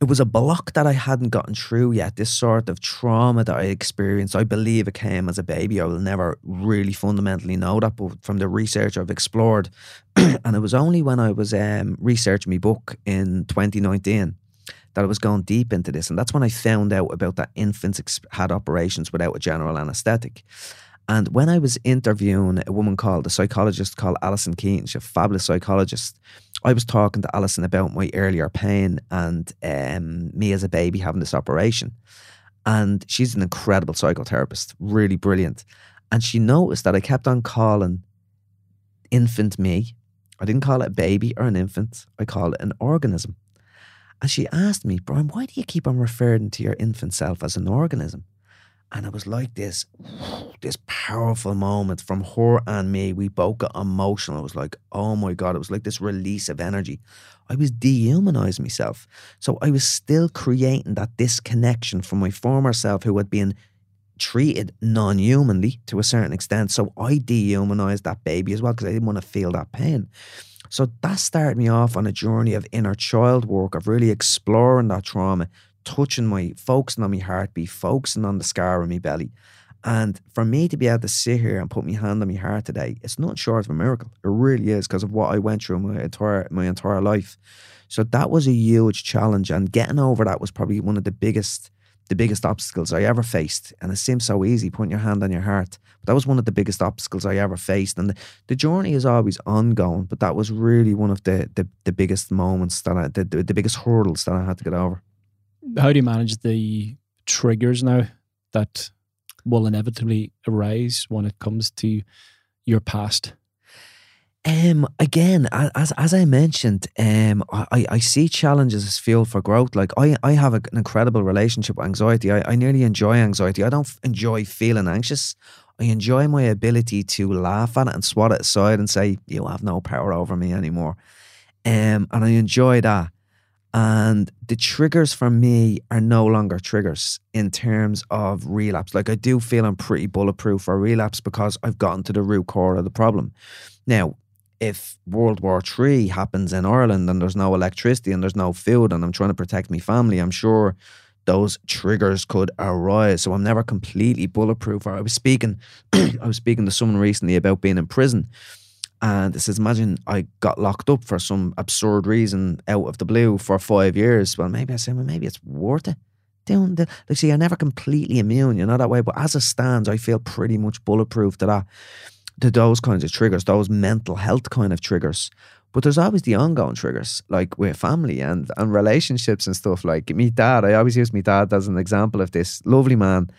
it was a block that I hadn't gotten through yet. This sort of trauma that I experienced, I believe it came as a baby. I will never really fundamentally know that, but from the research I've explored, and it was only when I was um, researching my book in 2019 that I was going deep into this. And that's when I found out about that infants had operations without a general anesthetic. And when I was interviewing a woman called a psychologist called Alison Keaton, she's a fabulous psychologist. I was talking to Alison about my earlier pain and um, me as a baby having this operation. And she's an incredible psychotherapist, really brilliant. And she noticed that I kept on calling infant me. I didn't call it a baby or an infant, I called it an organism. And she asked me, Brian, why do you keep on referring to your infant self as an organism? And it was like this, this powerful moment from her and me. We both got emotional. It was like, oh my God, it was like this release of energy. I was dehumanizing myself. So I was still creating that disconnection from my former self who had been treated non humanly to a certain extent. So I dehumanized that baby as well because I didn't want to feel that pain. So that started me off on a journey of inner child work, of really exploring that trauma, touching my, focusing on my heartbeat, focusing on the scar on my belly. And for me to be able to sit here and put my hand on my heart today, it's not short of a miracle. It really is because of what I went through my entire my entire life. So that was a huge challenge, and getting over that was probably one of the biggest the biggest obstacles I ever faced. And it seems so easy putting your hand on your heart. But that was one of the biggest obstacles I ever faced. And the, the journey is always ongoing, but that was really one of the the, the biggest moments that I the, the, the biggest hurdles that I had to get over. How do you manage the triggers now that will inevitably arise when it comes to your past? Um, again, as as I mentioned, um, I, I see challenges as fuel for growth. Like I, I have an incredible relationship with anxiety. I, I nearly enjoy anxiety. I don't enjoy feeling anxious. I enjoy my ability to laugh at it and swat it aside and say, "You have no power over me anymore." Um, and I enjoy that. And the triggers for me are no longer triggers in terms of relapse. Like I do feel I'm pretty bulletproof for relapse because I've gotten to the root core of the problem. Now, if World War Three happens in Ireland and there's no electricity and there's no food and I'm trying to protect my family, I'm sure those triggers could arise. So I'm never completely bulletproof. I was speaking, I was speaking to someone recently about being in prison, and it says, imagine I got locked up for some absurd reason out of the blue for five years. Well, maybe I said, well, maybe it's worth it. Doing the like, see, I'm never completely immune, you know that way. But as it stands, I feel pretty much bulletproof to that to those kinds of triggers, those mental health kind of triggers. But there's always the ongoing triggers, like with family and, and relationships and stuff. Like me dad, I always use my dad as an example of this lovely man.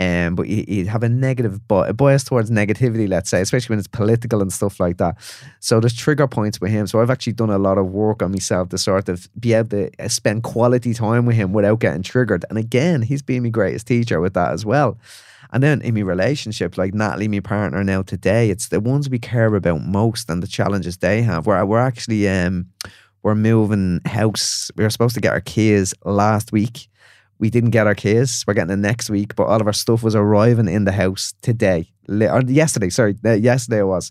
Um, but he'd have a negative a bias towards negativity, let's say, especially when it's political and stuff like that. So there's trigger points with him. So I've actually done a lot of work on myself to sort of be able to uh, spend quality time with him without getting triggered. And again, he's been my greatest teacher with that as well. And then in my relationship, like Natalie, my partner now today, it's the ones we care about most and the challenges they have. Where we're actually um we're moving house. We were supposed to get our keys last week. We didn't get our keys. We're getting it next week, but all of our stuff was arriving in the house today, or yesterday. Sorry, uh, yesterday it was,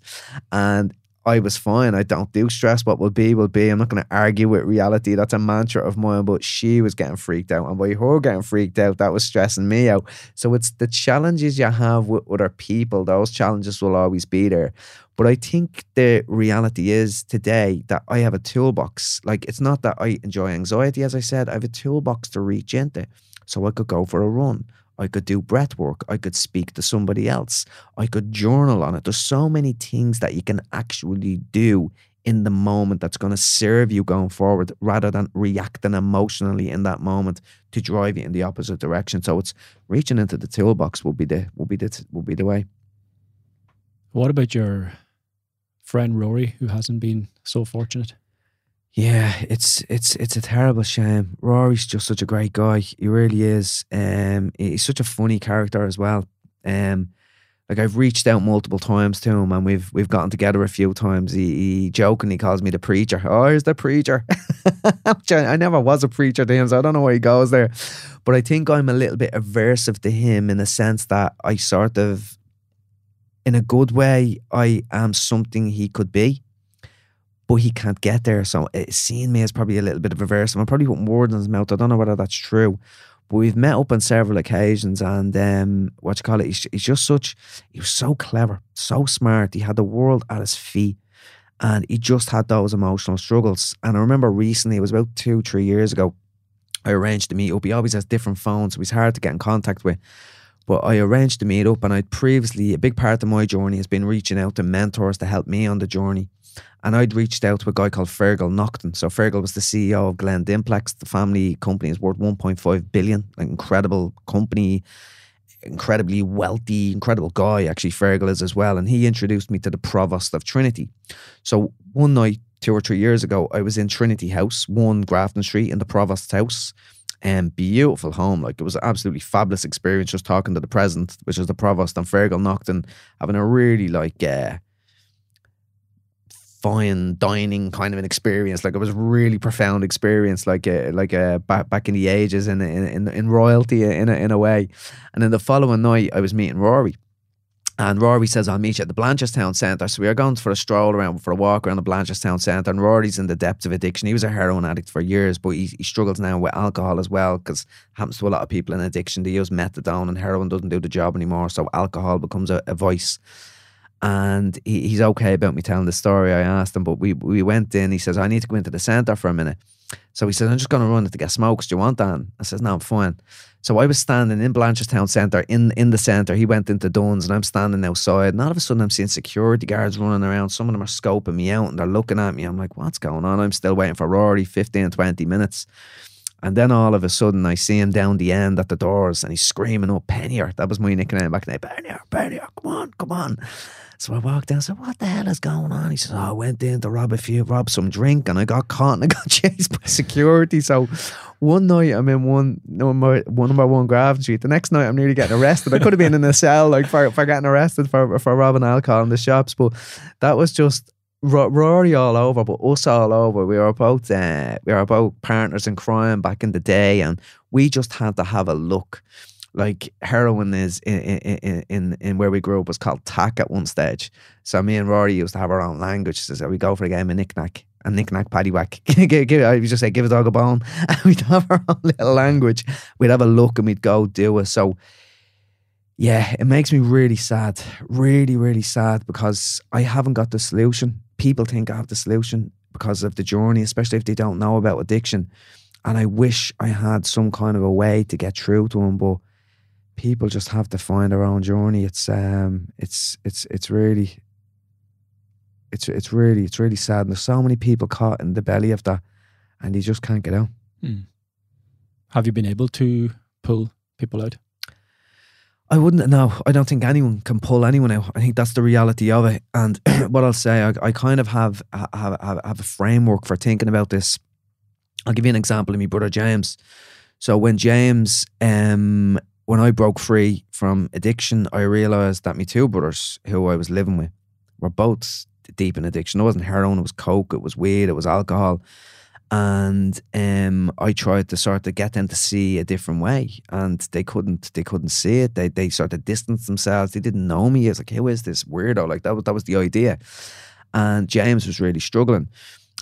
and I was fine. I don't do stress. What will be, will be. I'm not going to argue with reality. That's a mantra of mine. But she was getting freaked out. And by her getting freaked out, that was stressing me out. So it's the challenges you have with other people, those challenges will always be there. But I think the reality is today that I have a toolbox. Like it's not that I enjoy anxiety, as I said, I have a toolbox to reach into. So I could go for a run. I could do breath work. I could speak to somebody else. I could journal on it. There's so many things that you can actually do in the moment that's going to serve you going forward rather than reacting emotionally in that moment to drive you in the opposite direction. So it's reaching into the toolbox will be the will be the will be the way. What about your friend Rory who hasn't been so fortunate? Yeah, it's it's it's a terrible shame. Rory's just such a great guy. He really is. Um, he's such a funny character as well. Um, like I've reached out multiple times to him, and we've we've gotten together a few times. He, he jokingly calls me the preacher. Oh, here's the preacher. I never was a preacher to him, so I don't know where he goes there. But I think I'm a little bit aversive to him in the sense that I sort of, in a good way, I am something he could be but he can't get there. So uh, seeing me is probably a little bit of a verse. I'm probably putting words in his mouth. I don't know whether that's true. But we've met up on several occasions, and um, what you call it? He's, he's just such. He was so clever, so smart. He had the world at his feet, and he just had those emotional struggles. And I remember recently, it was about two, three years ago. I arranged to meet up. He always has different phones, so he's hard to get in contact with. But I arranged to meet up, and I'd previously, a big part of my journey has been reaching out to mentors to help me on the journey. And I'd reached out to a guy called Fergal Naughton. So Fergal was the CEO of Glen Dimplex. The family company is worth 1.5 billion. An incredible company, incredibly wealthy, incredible guy. Actually, Fergal is as well. And he introduced me to the provost of Trinity. So one night, two or three years ago, I was in Trinity House, one Grafton Street, in the provost's house and beautiful home. Like it was an absolutely fabulous experience just talking to the president, which is the provost and Fergal Naughton, having a really like uh, fine dining kind of an experience. Like it was a really profound experience, like a, uh, like a uh, back back in the ages in in in royalty in a, in a way. And then the following night, I was meeting Rory. And Rory says, I'll meet you at the Blanchardstown Centre. So we are going for a stroll around, for a walk around the Blanchardstown Centre. And Rory's in the depths of addiction. He was a heroin addict for years, but he, he struggles now with alcohol as well because happens to a lot of people in addiction. They use methadone and heroin doesn't do the job anymore. So alcohol becomes a, a voice. And he, he's okay about me telling the story. I asked him, but we, we went in. He says, I need to go into the centre for a minute. So he says, I'm just going to run to get smokes. Do you want that? I says, No, I'm fine. So I was standing in Blanchardstown Centre, in, in the centre. He went into Dunnes and I'm standing outside. And all of a sudden, I'm seeing security guards running around. Some of them are scoping me out and they're looking at me. I'm like, What's going on? I'm still waiting for Rory, 15, 20 minutes. And then all of a sudden, I see him down the end at the doors and he's screaming, Oh, Pennier. That was my nickname back then. Pennier, Pennier, come on, come on. So I walked down and said, What the hell is going on? He says, Oh, I went in to rob a few, rob some drink, and I got caught and I got chased by security. So one night I'm in one number one number one Grafton Street. The next night I'm nearly getting arrested. I could have been in a cell like for, for getting arrested for for robbing alcohol in the shops, but that was just Rory all over, but us all over. We were both uh, we were both partners in crime back in the day, and we just had to have a look like heroin is in, in in in where we grew up was called tack at one stage. So me and Rory used to have our own language. So we go for a game of knick-knack and knick-knack paddywhack. give, give, I just say give a dog a bone. And we'd have our own little language. We'd have a look and we'd go do it. So yeah, it makes me really sad. Really, really sad because I haven't got the solution. People think I have the solution because of the journey, especially if they don't know about addiction. And I wish I had some kind of a way to get through to them, but people just have to find their own journey. It's um, it's it's it's really, it's it's really it's really sad. And there's so many people caught in the belly of that, and you just can't get out. Hmm. Have you been able to pull people out? I wouldn't. No, I don't think anyone can pull anyone out. I think that's the reality of it. And what I'll say, I, I kind of have, have have have a framework for thinking about this. I'll give you an example of my brother James. So when James um, when I broke free from addiction, I realized that my two brothers, who I was living with, were both deep in addiction. It wasn't heroin, it was coke, it was weed, it was alcohol. And um, I tried to sort of get them to see a different way, and they couldn't. They couldn't see it. They they sort of distanced themselves. They didn't know me. I was like, "Who is this weirdo?" Like that was that was the idea. And James was really struggling.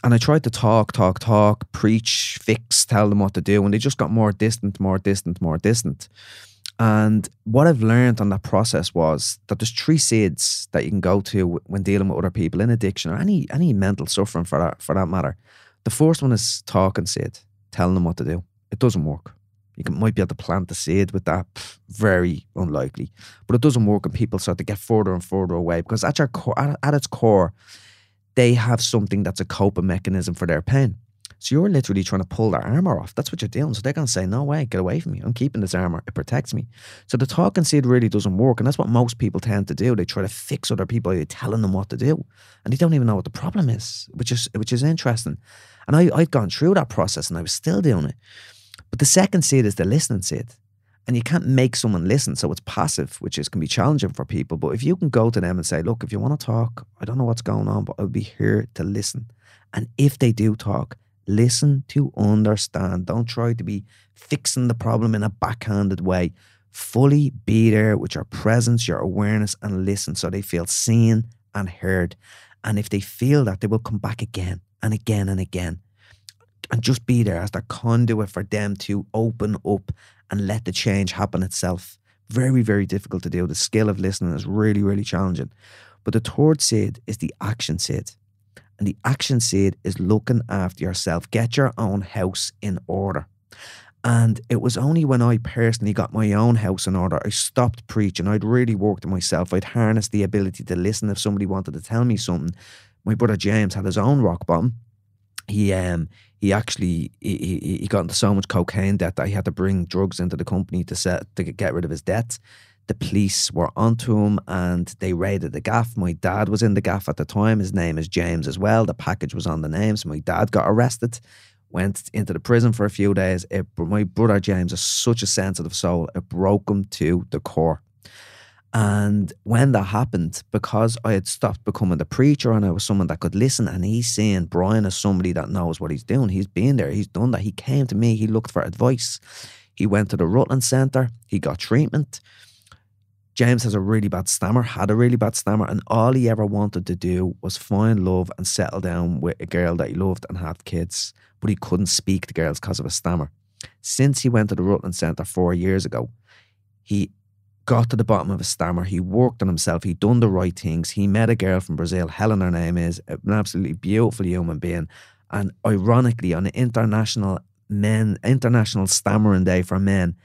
And I tried to talk, talk, talk, preach, fix, tell them what to do, and they just got more distant, more distant, more distant. And what I've learned on that process was that there's three seeds that you can go to when dealing with other people in addiction or any any mental suffering for that for that matter. The first one is talking seed, telling them what to do. It doesn't work. You can, might be able to plant the seed with that, very unlikely. But it doesn't work, and people start to get further and further away because at, your core, at, at its core, they have something that's a coping mechanism for their pain. So you're literally trying to pull their armor off. That's what you're doing. So they're going to say, no way, get away from me. I'm keeping this armor. It protects me. So the talking it really doesn't work. And that's what most people tend to do. They try to fix other people by telling them what to do. And they don't even know what the problem is, which is which is interesting. And I, I'd gone through that process and I was still doing it. But the second seed is the listening seed. And you can't make someone listen, so it's passive, which is can be challenging for people. But if you can go to them and say, "Look, if you want to talk, I don't know what's going on, but I'll be here to listen." And if they do talk, Listen to understand. Don't try to be fixing the problem in a backhanded way. Fully be there with your presence, your awareness, and listen so they feel seen and heard. And if they feel that, they will come back again and again and again. And just be there as their conduit for them to open up and let the change happen itself. Very, very difficult to do. The skill of listening is really, really challenging. But the third seed is the action seed. And the action seed is looking after yourself. Get your own house in order. And it was only when I personally got my own house in order, I stopped preaching. I'd really worked on myself. I'd harnessed the ability to listen if somebody wanted to tell me something. My brother James had his own rock bottom. He um he actually he, he, he got into so much cocaine debt that he had to bring drugs into the company to set to get rid of his debts. The police were onto him and they raided the gaff. My dad was in the gaff at the time. His name is James as well. The package was on the name, so my dad got arrested went into the prison for a few days. It, my brother James is such a sensitive soul. It broke him to the core. And when that happened, because I had stopped becoming the preacher and I was someone that could listen, and he's seeing Brian as somebody that knows what he's doing. He's been there, he's done that. He came to me, he looked for advice. He went to the Rutland Centre, he got treatment. James has a really bad stammer, had a really bad stammer, and all he ever wanted to do was find love and settle down with a girl that he loved and have kids but he couldn't speak to girls because of a stammer. Since he went to the Rutland Centre four years ago, he got to the bottom of his stammer. He worked on himself. He done the right things. He met a girl from Brazil. Helen, her name is an absolutely beautiful human being. And ironically, on the international men international stammering day for men,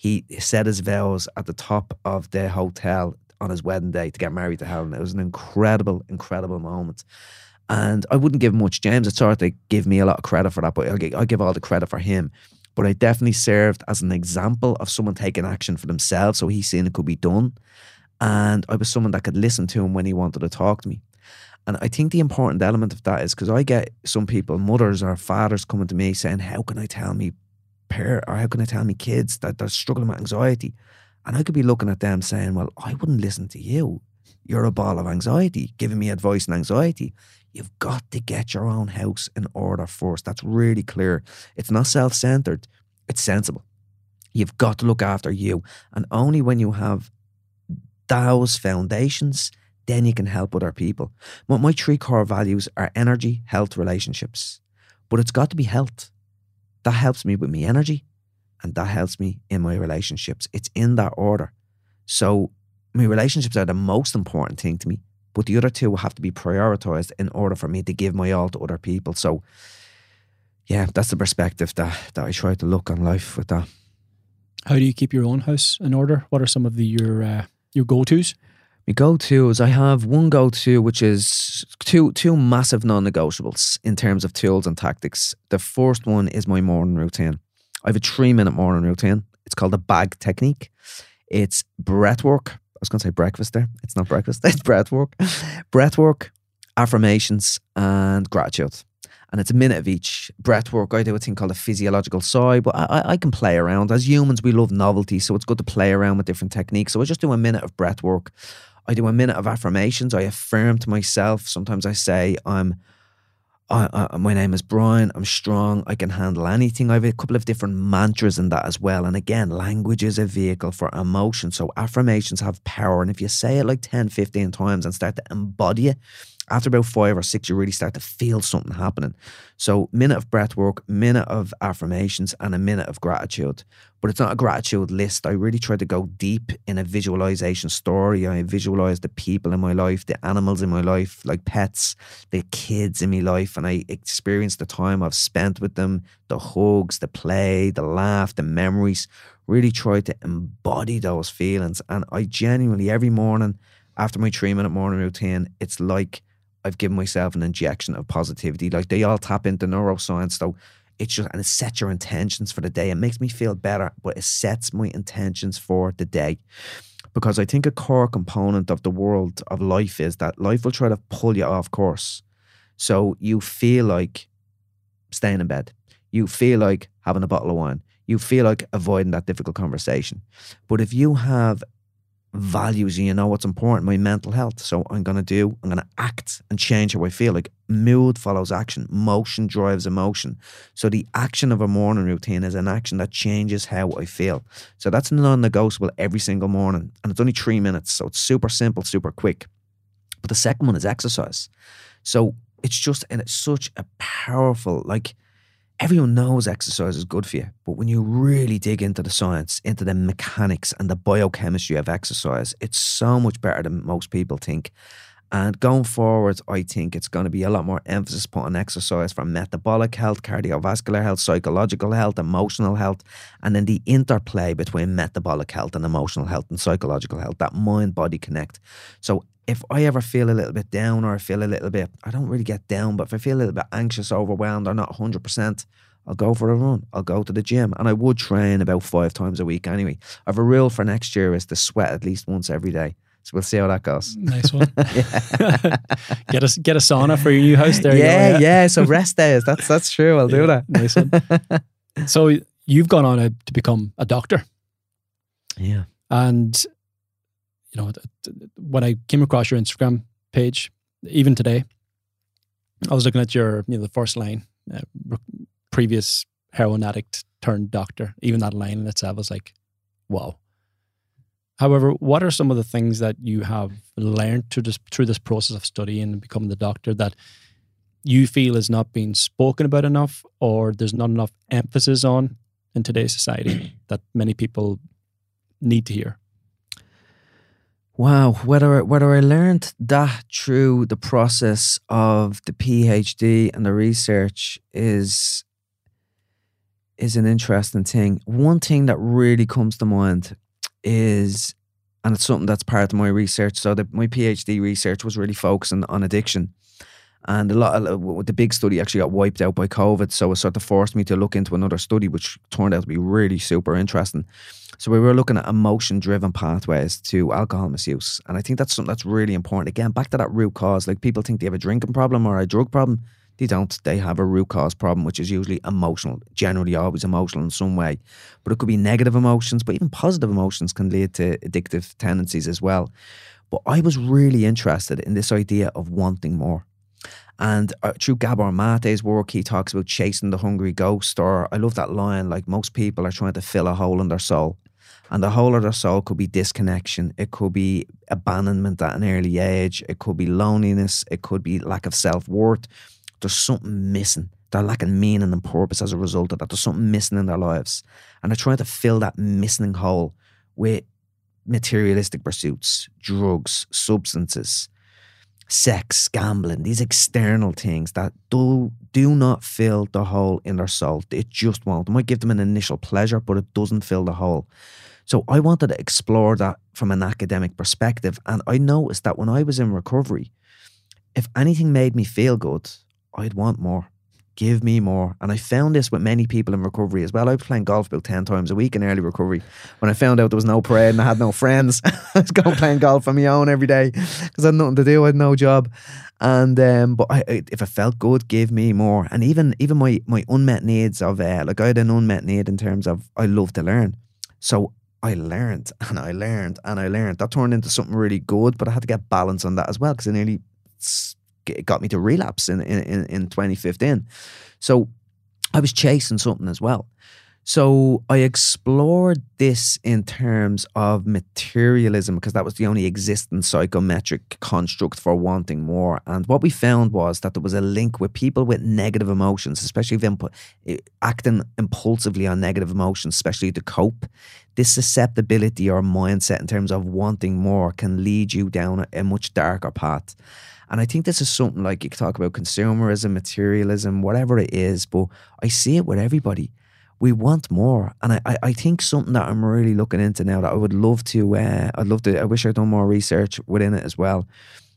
he said his vows at the top of the hotel on his wedding day to get married to Helen. It was an incredible, incredible moment. And I wouldn't give much James. It's sort to give me a lot of credit for that, but I'll give all the credit for him. But I definitely served as an example of someone taking action for themselves. So he's seen it could be done. And I was someone that could listen to him when he wanted to talk to me. And I think the important element of that is because I get some people, mothers or fathers, coming to me saying, How can I tell me parent or how can I tell me kids that they're struggling with anxiety? And I could be looking at them saying, Well, I wouldn't listen to you. You're a ball of anxiety, giving me advice and anxiety. You've got to get your own house in order first. That's really clear. It's not self centered, it's sensible. You've got to look after you. And only when you have those foundations, then you can help other people. My, my three core values are energy, health, relationships. But it's got to be health. That helps me with my energy and that helps me in my relationships. It's in that order. So my relationships are the most important thing to me but the other two have to be prioritized in order for me to give my all to other people. So, yeah, that's the perspective that, that I try to look on life with that. How do you keep your own house in order? What are some of the your uh, your go tos? My go tos, I have one go to which is two two massive non negotiables in terms of tools and tactics. The first one is my morning routine. I have a three minute morning routine. It's called the bag technique. It's breath work, I was going to say breakfast there. It's not breakfast. It's breath work. breath work, affirmations, and gratitude. And it's a minute of each. Breath work, I do a thing called a physiological sigh, but I, I can play around. As humans, we love novelty, so it's good to play around with different techniques. So I just do a minute of breath work. I do a minute of affirmations. I affirm to myself. Sometimes I say I'm I, I, my name is Brian. I'm strong. I can handle anything. I have a couple of different mantras in that as well. And again, language is a vehicle for emotion. So affirmations have power. And if you say it like 10, 15 times and start to embody it, after about five or six, you really start to feel something happening. So, minute of breath work, minute of affirmations, and a minute of gratitude. But it's not a gratitude list. I really try to go deep in a visualization story. I visualize the people in my life, the animals in my life, like pets, the kids in my life, and I experience the time I've spent with them, the hugs, the play, the laugh, the memories. Really try to embody those feelings. And I genuinely, every morning, after my three minute morning routine, it's like I've given myself an injection of positivity. Like they all tap into neuroscience, though. It's just and it sets your intentions for the day. It makes me feel better, but it sets my intentions for the day. Because I think a core component of the world of life is that life will try to pull you off course. So you feel like staying in bed. You feel like having a bottle of wine. You feel like avoiding that difficult conversation. But if you have values and you know what's important, my mental health. So I'm going to do, I'm going to act and change how I feel. Like mood follows action, motion drives emotion. So the action of a morning routine is an action that changes how I feel. So that's non negotiable every single morning. And it's only three minutes. So it's super simple, super quick. But the second one is exercise. So it's just, and it's such a powerful, like, everyone knows exercise is good for you, but when you really dig into the science, into the mechanics and the biochemistry of exercise, it's so much better than most people think. And going forward, I think it's going to be a lot more emphasis put on exercise for metabolic health, cardiovascular health, psychological health, emotional health, and then the interplay between metabolic health and emotional health and psychological health, that mind body connect. So if I ever feel a little bit down or I feel a little bit, I don't really get down, but if I feel a little bit anxious, overwhelmed, or not 100%, I'll go for a run. I'll go to the gym. And I would train about five times a week anyway. I have a rule for next year is to sweat at least once every day. So we'll see how that goes. Nice one. get a get a sauna for your new house. There, yeah, you go, yeah, yeah. So rest days. That's that's true. I'll do that. Nice one. so you've gone on a, to become a doctor, Yeah. and you know when I came across your Instagram page, even today, I was looking at your you know the first line, uh, previous heroin addict turned doctor. Even that line in itself was like, wow. However, what are some of the things that you have learned through this through this process of studying and becoming the doctor that you feel is not being spoken about enough, or there's not enough emphasis on in today's society that many people need to hear? Wow, whether whether I learned that through the process of the PhD and the research is is an interesting thing. One thing that really comes to mind is, and it's something that's part of my research. So the, my PhD research was really focusing on addiction, and a lot of uh, the big study actually got wiped out by COVID. So it sort of forced me to look into another study, which turned out to be really super interesting. So we were looking at emotion-driven pathways to alcohol misuse, and I think that's something that's really important. Again, back to that root cause. Like people think they have a drinking problem or a drug problem. They don't. They have a root cause problem, which is usually emotional, generally always emotional in some way. But it could be negative emotions, but even positive emotions can lead to addictive tendencies as well. But I was really interested in this idea of wanting more. And uh, through Gabor Mate's work, he talks about chasing the hungry ghost. Or I love that line like, most people are trying to fill a hole in their soul. And the hole of their soul could be disconnection. It could be abandonment at an early age. It could be loneliness. It could be lack of self worth. There's something missing. They're lacking meaning and purpose as a result of that. There's something missing in their lives. And they're trying to fill that missing hole with materialistic pursuits, drugs, substances, sex, gambling, these external things that do do not fill the hole in their soul. It just won't. It might give them an initial pleasure, but it doesn't fill the hole. So I wanted to explore that from an academic perspective. And I noticed that when I was in recovery, if anything made me feel good, I'd want more. Give me more. And I found this with many people in recovery as well. I was playing golf about 10 times a week in early recovery. When I found out there was no parade and I had no friends, I was going playing golf on my own every day because I had nothing to do. I had no job. And um, but I, I, if it felt good, give me more. And even even my my unmet needs of uh, like I had an unmet need in terms of I love to learn. So I learned and I learned and I learned. That turned into something really good, but I had to get balance on that as well because I nearly it got me to relapse in, in, in 2015. So I was chasing something as well. So I explored this in terms of materialism because that was the only existing psychometric construct for wanting more. And what we found was that there was a link with people with negative emotions, especially if impu- eh, acting impulsively on negative emotions, especially to cope. This susceptibility or mindset in terms of wanting more can lead you down a, a much darker path. And I think this is something like you talk about consumerism, materialism, whatever it is, but I see it with everybody. We want more. And I, I, I think something that I'm really looking into now that I would love to, uh, I'd love to, I wish I'd done more research within it as well,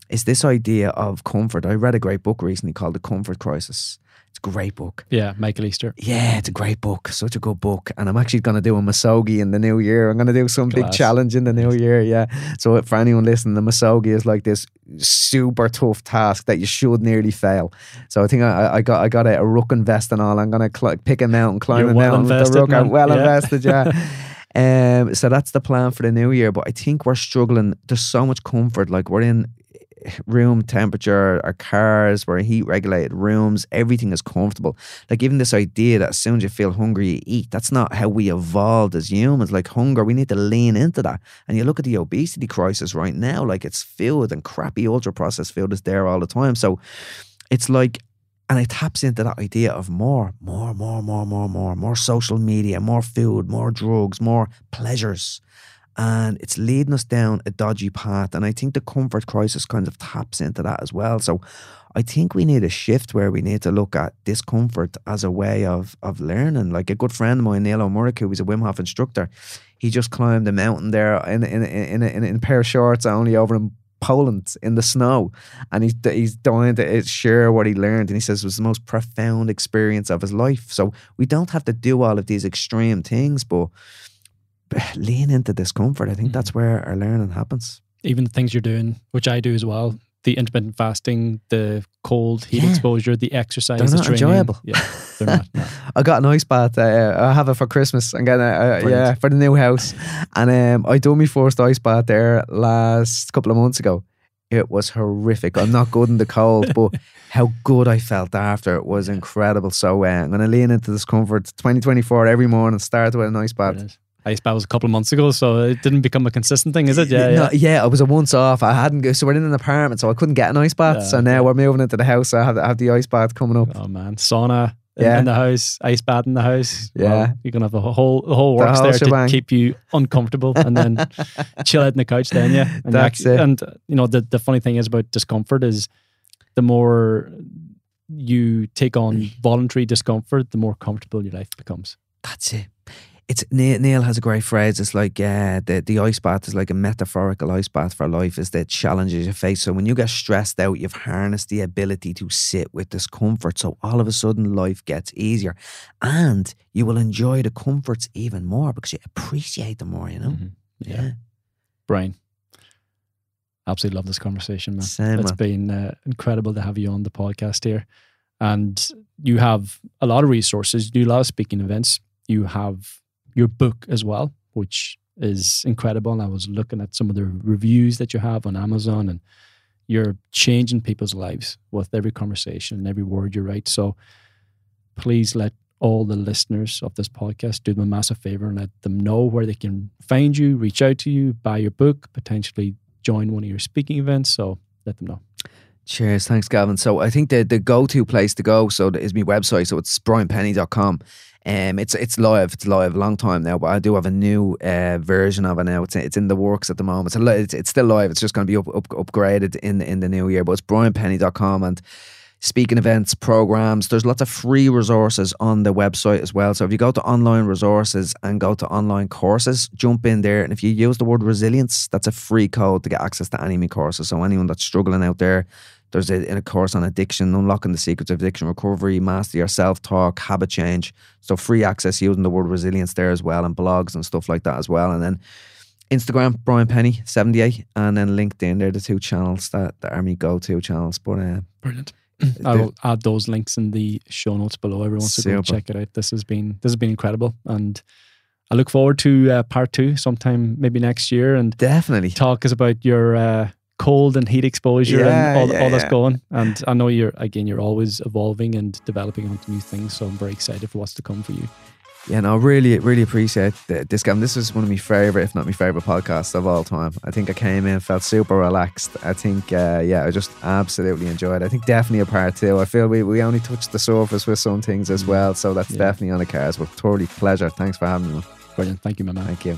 is this idea of comfort. I read a great book recently called The Comfort Crisis. It's a great book. Yeah, Michael Easter. Yeah, it's a great book. Such a good book. And I'm actually going to do a Misogi in the new year. I'm going to do some big challenge in the new year. Yeah. So for anyone listening, the Misogi is like this super tough task that you should nearly fail. So I think I, I got I got a, a ruck and vest and all. I'm going to cl- pick a mountain, climb You're a well mountain with invested, the ruck. I'm well Yeah. invested, yeah. Um, so that's the plan for the new year. But I think we're struggling. There's so much comfort. Like we're in room temperature, our cars, we're in heat regulated rooms, everything is comfortable. Like even this idea that as soon as you feel hungry, you eat. That's not how we evolved as humans. Like hunger, we need to lean into that. And you look at the obesity crisis right now, like it's food and crappy ultra processed food is there all the time. So it's like and it taps into that idea of more, more, more, more, more, more, more social media, more food, more drugs, more pleasures. And it's leading us down a dodgy path. And I think the comfort crisis kind of taps into that as well. So I think we need a shift where we need to look at discomfort as a way of of learning. Like a good friend of mine, Neil O'Murrick, who was a Wim Hof instructor, he just climbed a mountain there in in in, in, in, in a pair of shorts only over in Poland in the snow, and he's he's dying to share what he learned, and he says it was the most profound experience of his life. So we don't have to do all of these extreme things, but lean into discomfort. I think mm-hmm. that's where our learning happens. Even the things you're doing, which I do as well, the intermittent fasting, the cold heat yeah. exposure, the exercise, they're not the enjoyable. Yeah, they're not. No. I got an ice bath. Uh, I have it for Christmas. I'm getting uh, yeah for the new house, and um, I done my first ice bath there last couple of months ago. It was horrific. I'm not good in the cold, but how good I felt after it was incredible. So uh, I'm going to lean into discomfort 2024 every morning. Start with a nice bath ice bath was a couple of months ago, so it didn't become a consistent thing, is it? Yeah, no, yeah. yeah. It was a once off. I hadn't. So we're in an apartment, so I couldn't get an ice bath. Yeah, so now yeah. we're moving into the house. So I have, I have the ice bath coming up. Oh man, sauna. In, yeah. in the house, ice bath in the house. Yeah, well, you're gonna have a whole a whole works the there shebang. to keep you uncomfortable, and then chill out on the couch. Then yeah, and that's it. And you know the the funny thing is about discomfort is the more you take on voluntary discomfort, the more comfortable your life becomes. That's it it's Neil Neil has a great phrase. It's like uh, the the ice bath is like a metaphorical ice bath for life. Is the challenges you face. So when you get stressed out, you've harnessed the ability to sit with discomfort. So all of a sudden, life gets easier, and you will enjoy the comforts even more because you appreciate them more. You know. Mm-hmm. Yeah. yeah. Brian, absolutely love this conversation, man. Same, it's man. been uh, incredible to have you on the podcast here, and you have a lot of resources. You do a lot of speaking events. You have your book as well, which is incredible. And I was looking at some of the reviews that you have on Amazon, and you're changing people's lives with every conversation and every word you write. So please let all the listeners of this podcast do them a massive favor and let them know where they can find you, reach out to you, buy your book, potentially join one of your speaking events. So let them know. Cheers. Thanks, Gavin. So I think the, the go to place to go so is my website. So it's brianpennie.com. Um, it's it's live. It's live a long time now, but I do have a new uh, version of it now. It's it's in the works at the moment. It's, it's still live. It's just going to be up, up, upgraded in in the new year. But it's brianpennie.com and speaking events, programs. There's lots of free resources on the website as well. So if you go to online resources and go to online courses, jump in there. And if you use the word resilience, that's a free code to get access to any of my courses. So anyone that's struggling out there, there's a, a course on addiction, unlocking the secrets of addiction recovery, master your self talk, habit change. So free access using the word resilience there as well, and blogs and stuff like that as well. And then Instagram, Brian Pennie, 78, and then LinkedIn. They're the two channels that, that are my go to channels. But uh, brilliant. I'll add those links in the show notes below. Everyone should go check it out. This has been this has been incredible, and I look forward to uh, part two sometime maybe next year. And definitely talk us about your uh, cold and heat exposure yeah, and all, yeah, all that's yeah. going. And I know you're again you're always evolving and developing onto new things. So I'm very excited for what's to come for you. Yeah, no, I really, really appreciate this game. This was one of my favorite, if not my favorite podcasts of all time. I think I came in, felt super relaxed. I think, uh, yeah, I just absolutely enjoyed. it. I think definitely a part two. I feel we, we only touched the surface with some things as mm. well, so that's definitely on the cards. But totally pleasure. Thanks for having me. Brilliant. Thank you, my man. Thank you.